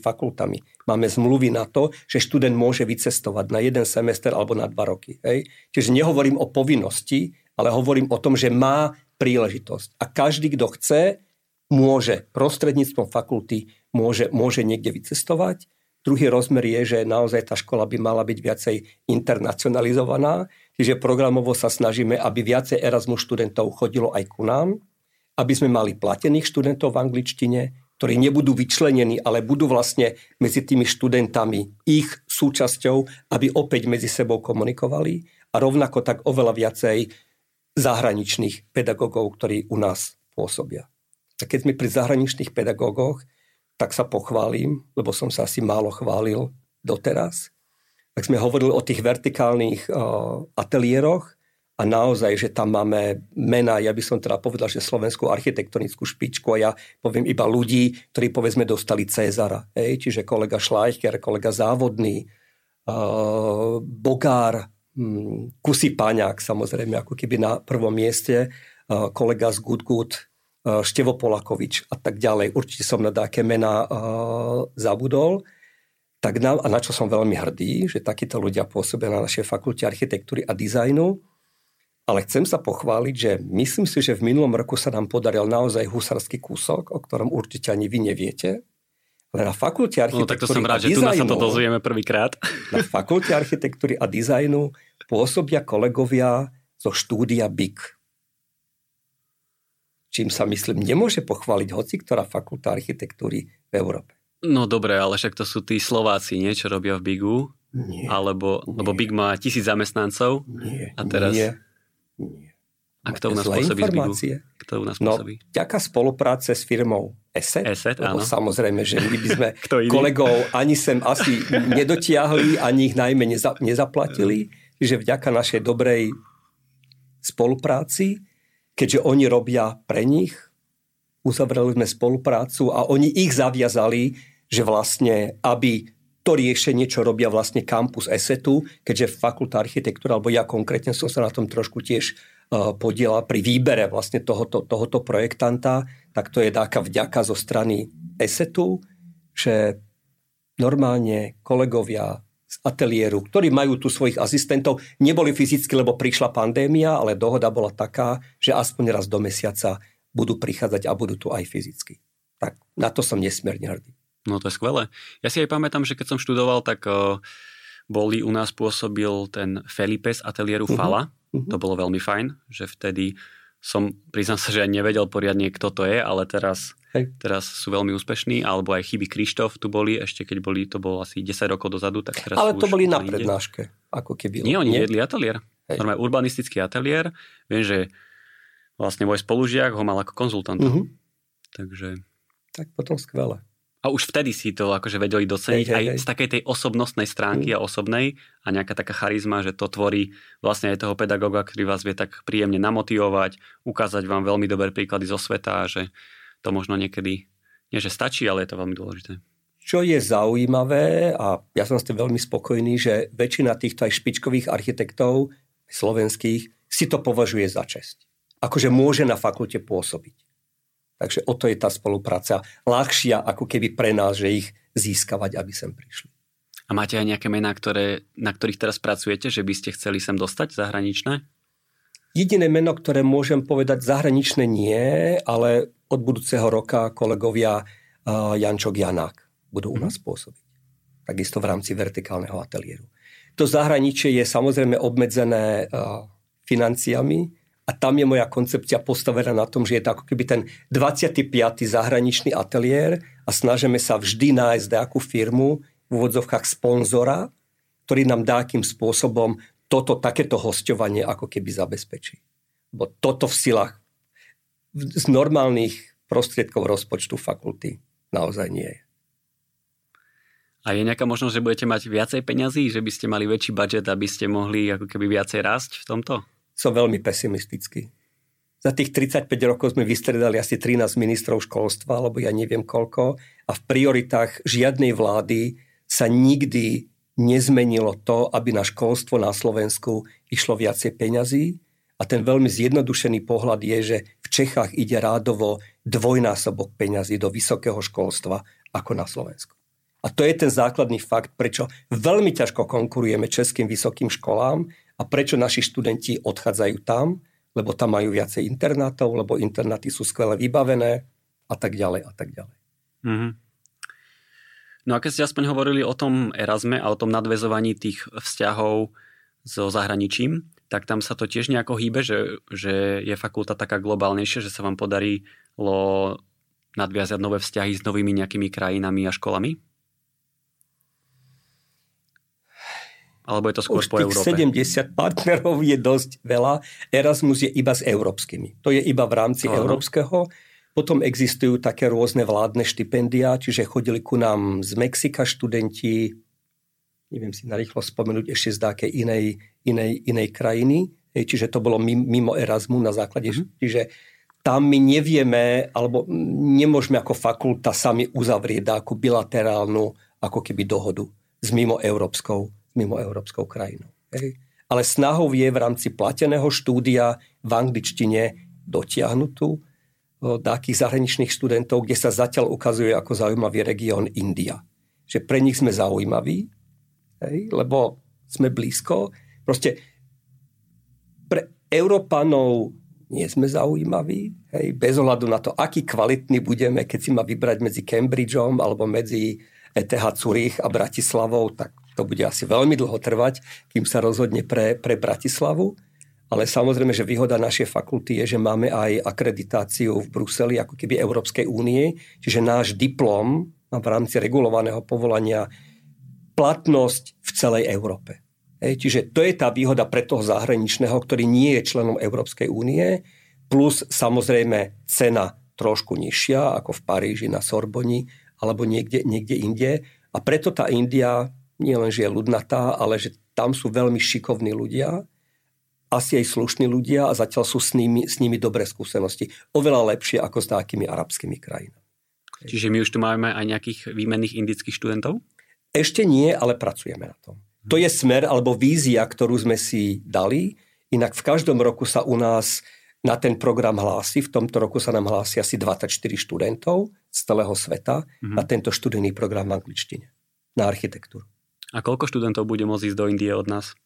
fakultami máme zmluvy na to, že študent môže vycestovať na jeden semester alebo na dva roky. Hej? Čiže nehovorím o povinnosti, ale hovorím o tom, že má príležitosť. A každý, kto chce, môže prostredníctvom fakulty môže, môže niekde vycestovať. Druhý rozmer je, že naozaj tá škola by mala byť viacej internacionalizovaná, Čiže programovo sa snažíme, aby viacej Erasmus študentov chodilo aj ku nám, aby sme mali platených študentov v angličtine, ktorí nebudú vyčlenení, ale budú vlastne medzi tými študentami ich súčasťou, aby opäť medzi sebou komunikovali a rovnako tak oveľa viacej zahraničných pedagógov, ktorí u nás pôsobia. A keď sme pri zahraničných pedagógoch, tak sa pochválim, lebo som sa asi málo chválil doteraz. Tak sme hovorili o tých vertikálnych uh, ateliéroch a naozaj, že tam máme mena, ja by som teda povedal, že slovenskú architektonickú špičku a ja poviem iba ľudí, ktorí povedzme dostali Cezara. Hej? Čiže kolega Schleicher, kolega Závodný, uh, Bogár, um, Kusy Paňák samozrejme ako keby na prvom mieste, uh, kolega z Good Good, Števo Polakovič a tak ďalej. Určite som na také mená uh, zabudol. Tak na, a na čo som veľmi hrdý, že takíto ľudia pôsobia na našej fakulte architektúry a dizajnu ale chcem sa pochváliť, že myslím si, že v minulom roku sa nám podaril naozaj husarský kúsok, o ktorom určite ani vy neviete. Ale na fakulte architektúry no, tak to som rád, že tu nás sa to dozvieme prvýkrát. *laughs* Na fakulte architektúry a dizajnu pôsobia kolegovia zo štúdia BIC. Čím sa myslím, nemôže pochváliť hoci ktorá fakulta architektúry v Európe. No dobre, ale však to sú tí Slováci, nie, čo robia v BIGu. Nie. Alebo, nie. lebo BIG má tisíc zamestnancov. Nie. A teraz... Nie. Nie. A kto u nás pôsobí informácie? Kto u nás no, pôsobí? No, ďaká spolupráce s firmou ESET, ESET áno. samozrejme, že my by sme *laughs* kolegov ani sem asi nedotiahli, ani ich najmä neza, nezaplatili, že vďaka našej dobrej spolupráci, keďže oni robia pre nich, uzavreli sme spoluprácu a oni ich zaviazali, že vlastne, aby to riešenie, čo robia vlastne kampus ESETu, keďže fakulta architektúra, alebo ja konkrétne som sa na tom trošku tiež uh, podielal pri výbere vlastne tohoto, tohoto projektanta, tak to je dáka vďaka zo strany ESETu, že normálne kolegovia z ateliéru, ktorí majú tu svojich asistentov, neboli fyzicky, lebo prišla pandémia, ale dohoda bola taká, že aspoň raz do mesiaca budú prichádzať a budú tu aj fyzicky. Tak na to som nesmierne hrdý. No to je skvelé. Ja si aj pamätám, že keď som študoval, tak uh, boli u nás pôsobil ten Felipe z ateliéru uh-huh. Fala. Uh-huh. To bolo veľmi fajn, že vtedy som, priznám sa, že aj nevedel poriadne, kto to je, ale teraz, Hej. teraz sú veľmi úspešní, alebo aj chyby Krištof tu boli, ešte keď boli, to bolo asi 10 rokov dozadu, tak teraz Ale to boli na prednáške, ako keby. Nie, oni jedli ateliér. Hej. Normálne urbanistický ateliér. Viem, že vlastne môj spolužiak ho mal ako konzultant. Uh-huh. Takže... Tak potom skvelé. A už vtedy si to akože vedeli doceniť hej, hej, aj hej. z takej tej osobnostnej stránky mm. a osobnej a nejaká taká charizma, že to tvorí vlastne aj toho pedagóga, ktorý vás vie tak príjemne namotivovať, ukázať vám veľmi dobré príklady zo sveta a že to možno niekedy, nie že stačí, ale je to veľmi dôležité. Čo je zaujímavé a ja som s tým veľmi spokojný, že väčšina týchto aj špičkových architektov slovenských si to považuje za česť. Akože môže na fakulte pôsobiť. Takže o to je tá spolupráca ľahšia ako keby pre nás, že ich získavať, aby sem prišli. A máte aj nejaké mená, ktoré, na ktorých teraz pracujete, že by ste chceli sem dostať zahraničné? Jediné meno, ktoré môžem povedať zahraničné nie, ale od budúceho roka kolegovia uh, Jančok Janák budú u nás mhm. pôsobiť. Takisto v rámci vertikálneho ateliéru. To zahraničie je samozrejme obmedzené uh, financiami, a tam je moja koncepcia postavená na tom, že je to ako keby ten 25. zahraničný ateliér a snažíme sa vždy nájsť nejakú firmu v úvodzovkách sponzora, ktorý nám akým spôsobom toto, takéto hostovanie ako keby zabezpečí. Bo toto v silách z normálnych prostriedkov rozpočtu fakulty naozaj nie je. A je nejaká možnosť, že budete mať viacej peňazí, že by ste mali väčší budget, aby ste mohli ako keby viacej rásť v tomto? Som veľmi pesimistický. Za tých 35 rokov sme vystredali asi 13 ministrov školstva, alebo ja neviem koľko, a v prioritách žiadnej vlády sa nikdy nezmenilo to, aby na školstvo na Slovensku išlo viacej peňazí. A ten veľmi zjednodušený pohľad je, že v Čechách ide rádovo dvojnásobok peňazí do vysokého školstva ako na Slovensku. A to je ten základný fakt, prečo veľmi ťažko konkurujeme českým vysokým školám a prečo naši študenti odchádzajú tam, lebo tam majú viacej internátov, lebo internáty sú skvele vybavené a tak ďalej a tak ďalej. Mm-hmm. No a keď ste aspoň hovorili o tom Erasme a o tom nadvezovaní tých vzťahov so zahraničím, tak tam sa to tiež nejako hýbe, že, že je fakulta taká globálnejšia, že sa vám podarilo nadviazať nové vzťahy s novými nejakými krajinami a školami? Alebo je to skôr Už po Európe? 70 partnerov je dosť veľa. Erasmus je iba s európskymi. To je iba v rámci Áno. európskeho. Potom existujú také rôzne vládne štipendia, čiže chodili ku nám z Mexika študenti, neviem si narýchlo spomenúť ešte z dákej inej, inej, inej krajiny. Čiže to bolo mim- mimo Erasmu na základe. Mhm. Čiže tam my nevieme, alebo nemôžeme ako fakulta sami uzavrieť takú bilaterálnu ako keby dohodu s mimo európskou, mimo európskou krajinou. Hej. Ale snahou je v rámci plateného štúdia v angličtine dotiahnutú takých zahraničných študentov, kde sa zatiaľ ukazuje ako zaujímavý región India. Že pre nich sme zaujímaví, hej, lebo sme blízko. Proste pre Európanov nie sme zaujímaví, hej, bez ohľadu na to, aký kvalitný budeme, keď si má vybrať medzi Cambridgeom alebo medzi ETH Zurich a Bratislavou, tak to bude asi veľmi dlho trvať, kým sa rozhodne pre, pre Bratislavu. Ale samozrejme, že výhoda našej fakulty je, že máme aj akreditáciu v Bruseli, ako keby Európskej únie, čiže náš diplom má v rámci regulovaného povolania platnosť v celej Európe. Hej, čiže to je tá výhoda pre toho zahraničného, ktorý nie je členom Európskej únie, plus samozrejme cena trošku nižšia, ako v Paríži na Sorboni, alebo niekde, niekde inde. A preto tá India nie len, že je ľudnatá, ale že tam sú veľmi šikovní ľudia, asi aj slušní ľudia a zatiaľ sú s nimi, s nimi dobré skúsenosti. Oveľa lepšie ako s takými arabskými krajinami. Čiže my už tu máme aj nejakých výmenných indických študentov? Ešte nie, ale pracujeme na tom. To je smer alebo vízia, ktorú sme si dali. Inak v každom roku sa u nás na ten program hlási. V tomto roku sa nám hlási asi 24 študentov z celého sveta Mhm. na tento študijný program v angličtine. Na architektúru. A koľko študentov bude môcť ísť do Indie od nás?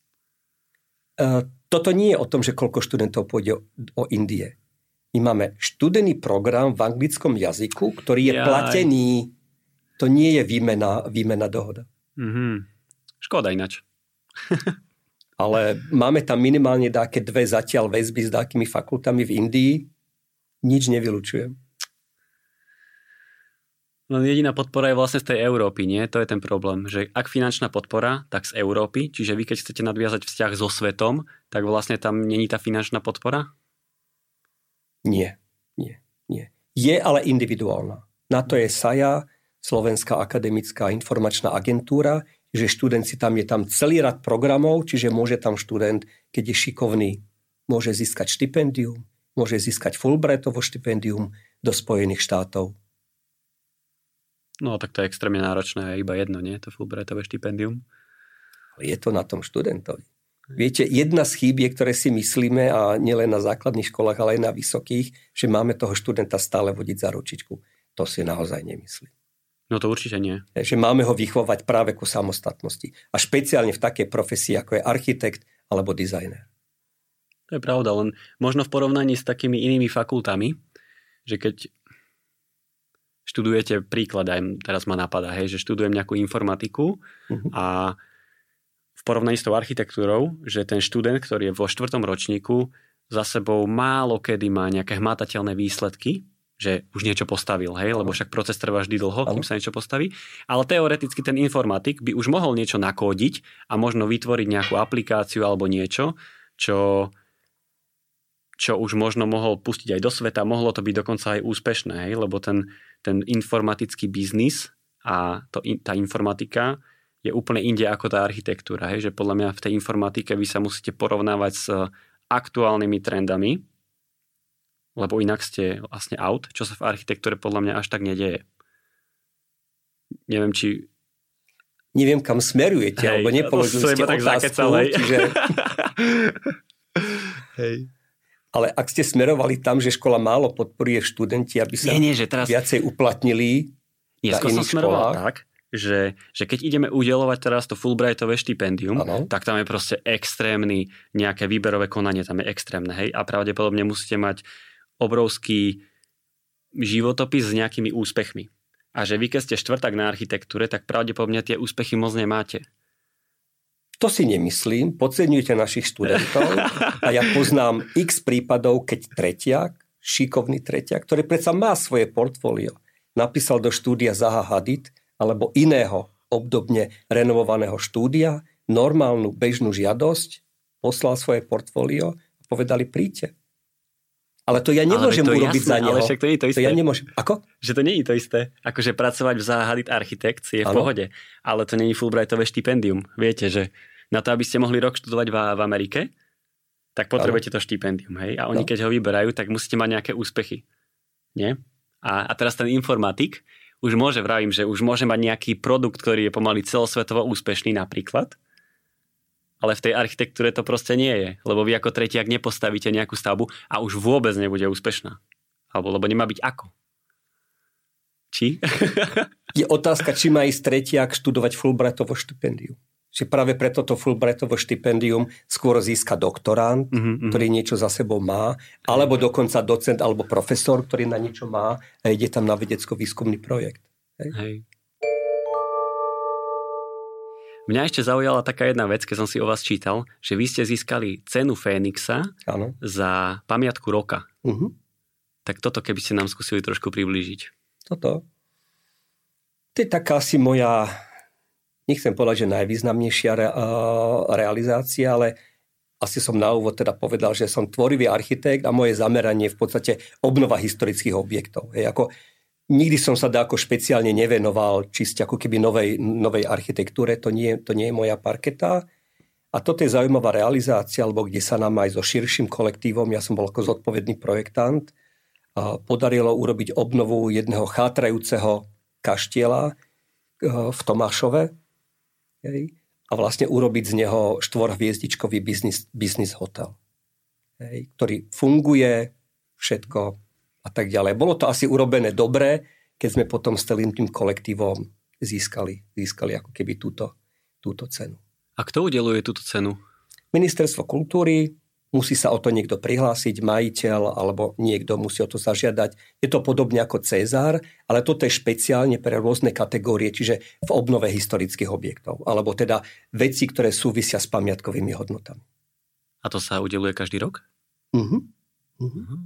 E, Toto nie je o tom, že koľko študentov pôjde o, o Indie. My máme študený program v anglickom jazyku, ktorý je Jaj. platený. To nie je výmena, výmena dohoda. Mhm. Škoda inač. *laughs* Ale máme tam minimálne dáke dve zatiaľ väzby s dákými fakultami v Indii. Nič nevylučujem. No jediná podpora je vlastne z tej Európy, nie? To je ten problém, že ak finančná podpora, tak z Európy, čiže vy keď chcete nadviazať vzťah so svetom, tak vlastne tam není tá finančná podpora? Nie, nie, nie. Je ale individuálna. Na to je SAJA, Slovenská akademická informačná agentúra, že študent si tam je tam celý rad programov, čiže môže tam študent, keď je šikovný, môže získať štipendium, môže získať Fulbrightovo štipendium do Spojených štátov. No tak to je extrémne náročné, je iba jedno, nie? To Fulbrightové štipendium. Je to na tom študentovi. Viete, jedna z chýb je, ktoré si myslíme, a nielen na základných školách, ale aj na vysokých, že máme toho študenta stále vodiť za ručičku. To si naozaj nemyslím. No to určite nie. Že máme ho vychovať práve ku samostatnosti. A špeciálne v takej profesii, ako je architekt alebo dizajner. To je pravda, len možno v porovnaní s takými inými fakultami, že keď študujete príklad, aj teraz ma napadá, hej, že študujem nejakú informatiku Mhm. a v porovnaní s tou architektúrou, že ten študent, ktorý je vo štvrtom ročníku, za sebou málo kedy má nejaké hmatateľné výsledky, že už niečo postavil, hej, lebo však proces trvá vždy dlho, kým sa niečo postaví. Ale teoreticky ten informatik by už mohol niečo nakódiť a možno vytvoriť nejakú aplikáciu alebo niečo, čo, čo už možno mohol pustiť aj do sveta, mohlo to byť dokonca aj úspešné, hej, lebo ten, ten informatický biznis a to, tá informatika je úplne inde ako tá architektúra. Hej, že podľa mňa v tej informatike vy sa musíte porovnávať s aktuálnymi trendami, lebo inak ste vlastne out, čo sa v architektúre podľa mňa až tak nedeje. Neviem, či... Neviem, kam smerujete, Hej, alebo nepoložili ste tak otázku, zakecal, hej. čiže, *laughs* *laughs* Hej. Ale ak ste smerovali tam, že škola málo podporuje študenti, aby sa Nie, nie, že teraz... viacej uplatnili, Nie, na iných školách? tak, že, že keď ideme udelovať teraz to Fulbrightové štipendium, Áno. tak tam je proste extrémny nejaké výberové konanie, tam je extrémne, hej, a pravdepodobne musíte mať obrovský životopis s nejakými úspechmi. A že vy, keď ste štvrtak na architektúre, tak pravdepodobne tie úspechy moc nemáte. To si nemyslím, podceňujete našich študentov a ja poznám x prípadov, keď tretiak, šikovný tretiak, ktorý predsa má svoje portfólio, napísal do štúdia Zaha Hadid alebo iného obdobne renovovaného štúdia, normálnu bežnú žiadosť, poslal svoje portfólio a povedali príďte. Ale to ja nemôžem to urobiť jasné, za neho. Ale však to nie je to isté. To ja nemôžem. Ako? Že to nie je to isté. Akože pracovať v Záhadit Architect je v ano. pohode. Ale to je Fulbrightové štipendium. Viete, že na to, aby ste mohli rok študovať v, v Amerike, tak potrebujete to štipendium. Hej? A oni, no. keď ho vyberajú, tak musíte mať nejaké úspechy. Nie? A, a teraz ten informatik už môže, vravím, že už môže mať nejaký produkt, ktorý je pomaly celosvetovo úspešný napríklad, ale v tej architektúre to proste nie je, lebo vy ako tretiak nepostavíte nejakú stavbu a už vôbec nebude úspešná. Alebo lebo nemá byť ako. Či? *laughs* je otázka, či má ísť tretiak študovať Fulbrightovo štipendium. Že práve preto to Fulbrightovo štipendium skôr získa doktorant, mm-hmm. ktorý niečo za sebou má, alebo dokonca docent alebo profesor, ktorý na niečo má a ide tam na vedecko-výskumný projekt. Hej. Hej. Mňa ešte zaujala taká jedna vec, keď som si o vás čítal, že vy ste získali cenu Fénixa ano. za pamiatku roka. Uh-huh. Tak toto, keby ste nám skúsili trošku priblížiť. Toto? To je taká asi moja, nechcem povedať, že najvýznamnejšia re, realizácia, ale asi som na úvod teda povedal, že som tvorivý architekt a moje zameranie je v podstate obnova historických objektov. Hej, ako Nikdy som sa ako špeciálne nevenoval čiste ako keby novej, novej architektúre, to nie, to nie je moja parketa. A toto je zaujímavá realizácia, alebo kde sa nám aj so širším kolektívom, ja som bol ako zodpovedný projektant, podarilo urobiť obnovu jedného chátrajúceho kaštiela e, v Tomášove a vlastne urobiť z neho štvorhviezdičkový biznis, biznis hotel, ktorý funguje, všetko a tak ďalej. Bolo to asi urobené dobre, keď sme potom s celým tým kolektívom získali, získali ako keby túto, túto cenu. A kto udeluje túto cenu? Ministerstvo kultúry, musí sa o to niekto prihlásiť, majiteľ alebo niekto musí o to zažiadať. Je to podobne ako Cezár, ale toto je špeciálne pre rôzne kategórie, čiže v obnove historických objektov, alebo teda veci, ktoré súvisia s pamiatkovými hodnotami. A to sa udeluje každý rok? Uh-huh. Uh-huh.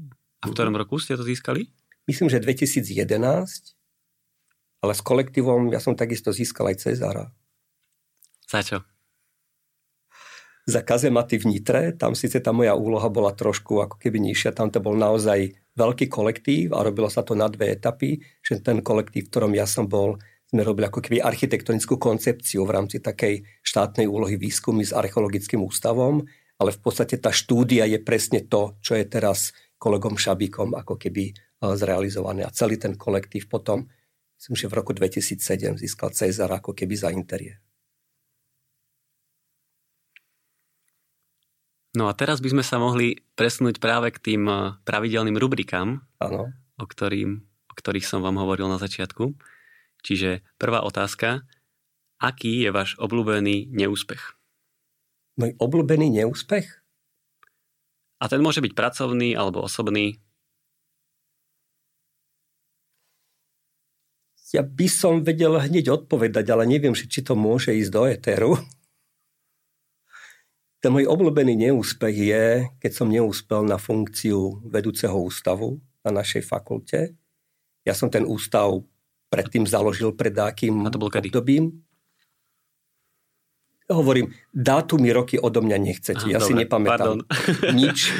A v ktorom roku ste to získali? Myslím, že 2011, ale s kolektívom ja som takisto získal aj Cezára. Za čo? Za kazematy v Nitre, tam síce tá moja úloha bola trošku ako keby nižšia, tam to bol naozaj veľký kolektív a robilo sa to na dve etapy, že ten kolektív, v ktorom ja som bol, sme robili ako keby architektonickú koncepciu v rámci takej štátnej úlohy výskumy s archeologickým ústavom, ale v podstate tá štúdia je presne to, čo je teraz kolegom Šabíkom ako keby eh, zrealizované. A celý ten kolektív potom, myslím, že v roku 2007 získal Cezar ako keby za interiér. No a teraz by sme sa mohli presunúť práve k tým eh, pravidelným rubrikám, ano. O, ktorým, o ktorých som vám hovoril na začiatku. Čiže prvá otázka, aký je váš obľúbený neúspech? Môj obľúbený neúspech? A ten môže byť pracovný alebo osobný. Ja by som vedel hneď odpovedať, ale neviem, či to môže ísť do éteru. Ten môj obľúbený neúspech je, keď som neúspel na funkciu vedúceho ústavu na našej fakulte. Ja som ten ústav predtým založil pred akým obdobím. Hovorím, dátumy roky odo mňa nechcete. Aha, ja dobre, si nepamätám pardon. *laughs* nič,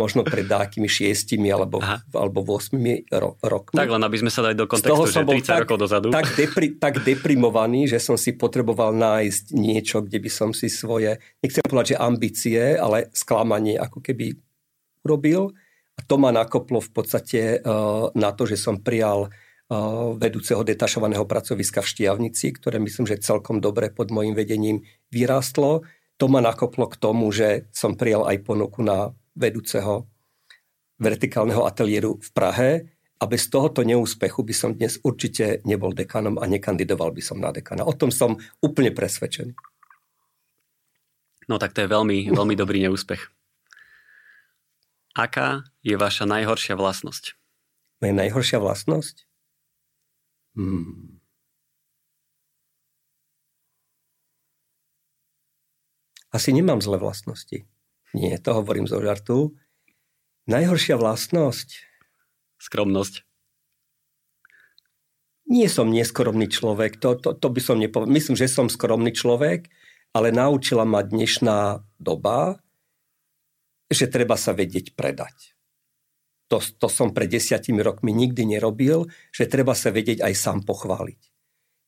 možno pred dákými šiestimi alebo, alebo 8 ro- rokmi. Tak len aby sme sa dali do kontextu, že 30 tak, rokov dozadu. Tak, depri, tak deprimovaný, že som si potreboval nájsť niečo, kde by som si svoje, nechcem povedať, že ambície, ale sklamanie ako keby robil. A to ma nakoplo v podstate uh, na to, že som prijal vedúceho detašovaného pracoviska v Štiavnici, ktoré myslím, že celkom dobre pod môjim vedením vyrástlo. To ma nakoplo k tomu, že som prijal aj ponuku na vedúceho vertikálneho ateliéru v Prahe a bez tohoto neúspechu by som dnes určite nebol dekanom a nekandidoval by som na dekana. O tom som úplne presvedčený. No tak to je veľmi, veľmi dobrý neúspech. Aká je vaša najhoršia vlastnosť? Moja najhoršia vlastnosť? Hmm. Asi nemám zlé vlastnosti. Nie, to hovorím zo žartu. Najhoršia vlastnosť? Skromnosť. nie som neskromný človek, to, to, to by som nepovedal. Myslím, že som skromný človek, ale naučila ma dnešná doba, že treba sa vedieť predať. To, to som pred desiatimi rokmi nikdy nerobil, že treba sa vedieť aj sám pochváliť.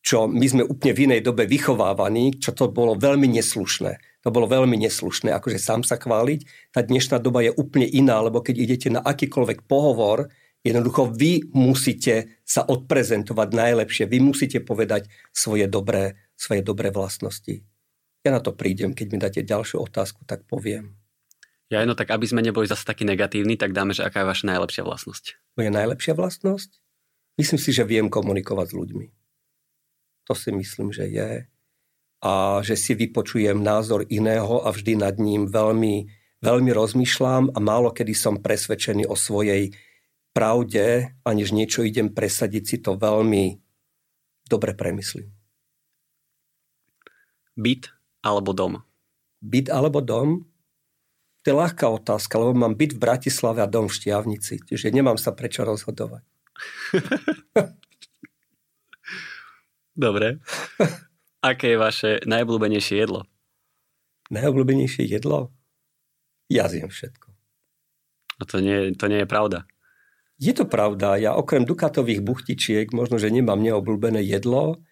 Čo my sme úplne v inej dobe vychovávaní, čo to bolo veľmi neslušné. To bolo veľmi neslušné, akože sám sa chváliť. Tá dnešná doba je úplne iná, lebo keď idete na akýkoľvek pohovor, Jednoducho vy musíte sa odprezentovať najlepšie, vy musíte povedať svoje dobré, svoje dobré vlastnosti. Ja na to prídem, keď mi dáte ďalšiu otázku, tak poviem. Ja no tak aby sme neboli zase takí negatívni, tak dáme, že aká je vaša najlepšia vlastnosť. Moja najlepšia vlastnosť? Myslím si, že viem komunikovať s ľuďmi. To si myslím, že je. A že si vypočujem názor iného a vždy nad ním veľmi, veľmi rozmýšľam a málo kedy som presvedčený o svojej pravde, aniž niečo idem presadiť, si to veľmi dobre premyslím. Byt alebo dom? Byt alebo dom? To je ľahká otázka, lebo mám byt v Bratislave a dom v Štiavnici, čiže nemám sa prečo rozhodovať. *laughs* Dobre. Aké je vaše najobľúbenejšie jedlo? Najobľúbenejšie jedlo? Ja zjem všetko. A to nie, to nie je pravda. Je to pravda, ja okrem dukatových buchtičiek možno, že nemám neobľúbené jedlo,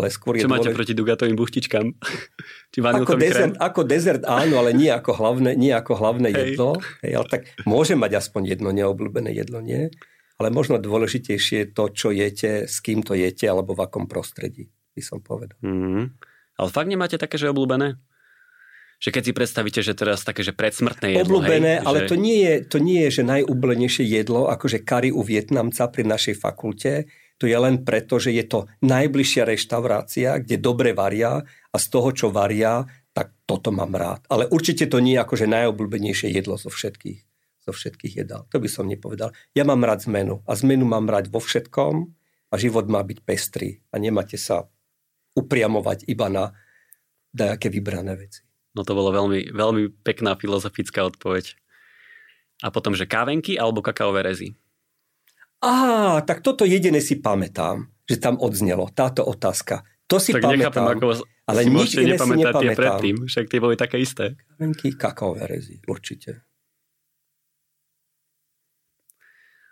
ale skôr je Čo máte proti dukatovým buchtičkám? *laughs* Či ako, dezert, ako dezert áno, ale nie ako hlavné, nie ako hlavné Hej. jedlo. Hej, ale tak môže mať aspoň jedno neobľúbené jedlo, nie? Ale možno dôležitejšie je to, čo jete, s kým to jete, alebo v akom prostredí, by som povedal. Mm-hmm. Ale fakt nemáte také, že obľúbené? že keď si predstavíte, že teraz také, že predsmrtné jedlo, Obľúbené, hej, ale že... to, nie je, to nie je, že najúblenejšie jedlo, akože kari u Vietnamca pri našej fakulte, to je len preto, že je to najbližšia reštaurácia, kde dobre varia a z toho, čo varia, tak toto mám rád. Ale určite to nie je akože najobľúbenejšie jedlo zo všetkých, zo všetkých jedál. To by som nepovedal. Ja mám rád zmenu a zmenu mám rád vo všetkom a život má byť pestrý a nemáte sa upriamovať iba na dajaké vybrané veci. No to bolo veľmi, veľmi pekná filozofická odpoveď. A potom, že kávenky alebo kakaové rezy? Á, tak toto jediné si pamätám, že tam odznelo, táto otázka. To si tak pamätám. Nechápem, ako ale si nič iné si nepamätám. tie predtým, však tie boli také isté. Kávenky, kakaové rezy, určite.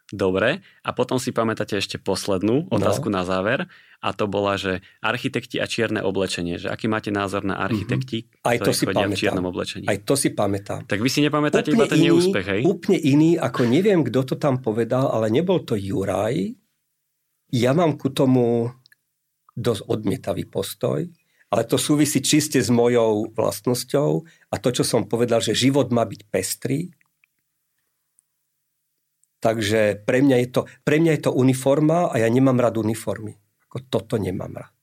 Dobre, a potom si pamätáte ešte poslednú no. otázku no. na záver a to bola, že architekti a čierne oblečenie, že aký máte názor na architekti, mm-hmm. Aj to si chodia pamätám. v čiernom oblečení? Aj to si pamätám. Tak vy si nepamätáte úplne iba ten iný, neúspech, hej? Úplne iný, ako neviem, kto to tam povedal, ale nebol to Juraj. Ja mám ku tomu dosť odmietavý postoj, ale to súvisí čiste s mojou vlastnosťou a to, čo som povedal, že život má byť pestrý, Takže pre mňa, je to, pre mňa je to uniforma a ja nemám rád uniformy. Ako toto nemám rád.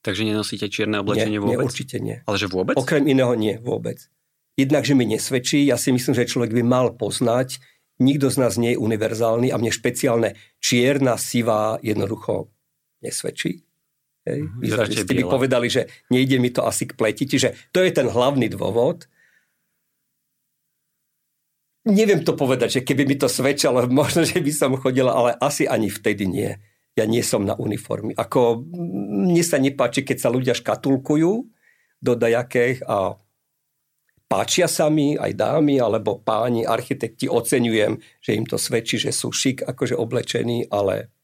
Takže nenosíte čierne oblečenie nie, vôbec? Nie, určite nie. Ale že vôbec? Okrem iného nie, vôbec. Jednak, že mi nesvedčí, ja si myslím, že človek by mal poznať, nikto z nás nie je univerzálny a mne špeciálne čierna, sivá jednoducho nesvedčí. Hej? Mm, Vyzerá, že ste by povedali, že nejde mi to asi k pleti. Čiže to je ten hlavný dôvod neviem to povedať, že keby mi to svedčalo, *laughs* možno, že by som chodila, ale asi ani vtedy nie. Ja nie som na uniformy. Ako mne sa nepáči, keď sa ľudia škatulkujú do dajakých a páčia sa mi aj dámy alebo páni, architekti, oceňujem, že im to svedčí, že sú šik akože oblečení, ale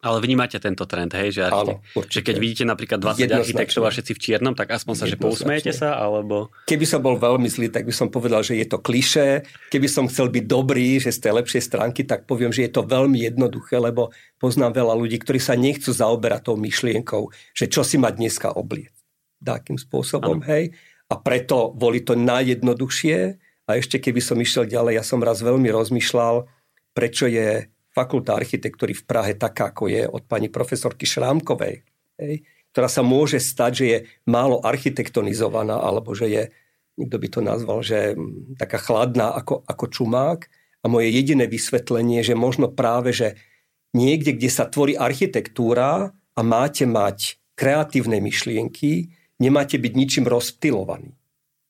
ale vnímate tento trend, hej? Že, Áno, že keď vidíte napríklad 20 architektov a všetci v čiernom, tak aspoň sa, že pousmejete sa, alebo... Keby som bol veľmi zlý, tak by som povedal, že je to kliše. Keby som chcel byť dobrý, že z tej lepšej stránky, tak poviem, že je to veľmi jednoduché, lebo poznám veľa ľudí, ktorí sa nechcú zaoberať tou myšlienkou, že čo si ma dneska oblieť. Takým spôsobom, ano. hej? A preto boli to najjednoduchšie. A ešte keby som išiel ďalej, ja som raz veľmi rozmýšľal, prečo je fakulta architektúry v Prahe taká, ako je od pani profesorky Šrámkovej, hej, ktorá sa môže stať, že je málo architektonizovaná, alebo že je, nikto by to nazval, že taká chladná ako, ako čumák. A moje jediné vysvetlenie, že možno práve, že niekde, kde sa tvorí architektúra a máte mať kreatívne myšlienky, nemáte byť ničím rozptilovaní.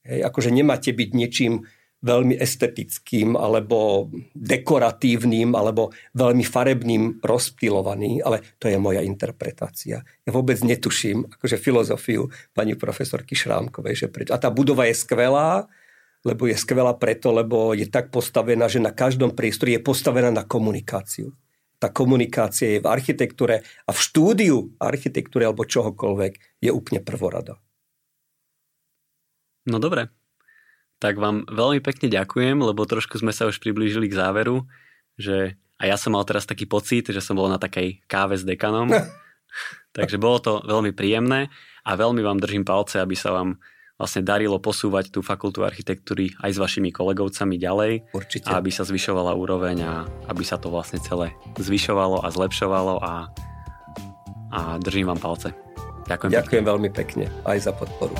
Hej, akože nemáte byť niečím veľmi estetickým alebo dekoratívnym alebo veľmi farebným rozptýlovaný, ale to je moja interpretácia. Ja vôbec netuším akože filozofiu pani profesorky Šrámkovej, že prečo. A tá budova je skvelá, lebo je skvelá preto, lebo je tak postavená, že na každom priestore je postavená na komunikáciu. Tá komunikácia je v architektúre a v štúdiu architektúry alebo čohokoľvek je úplne prvorada. No dobre, tak vám veľmi pekne ďakujem, lebo trošku sme sa už priblížili k záveru, že a ja som mal teraz taký pocit, že som bol na takej káve s dekanom. *laughs* Takže bolo to veľmi príjemné a veľmi vám držím palce, aby sa vám vlastne darilo posúvať tú fakultu architektúry aj s vašimi kolegovcami ďalej. Určite. A aby sa zvyšovala úroveň a aby sa to vlastne celé zvyšovalo a zlepšovalo a, a držím vám palce. Ďakujem. Ďakujem pekne. veľmi pekne aj za podporu.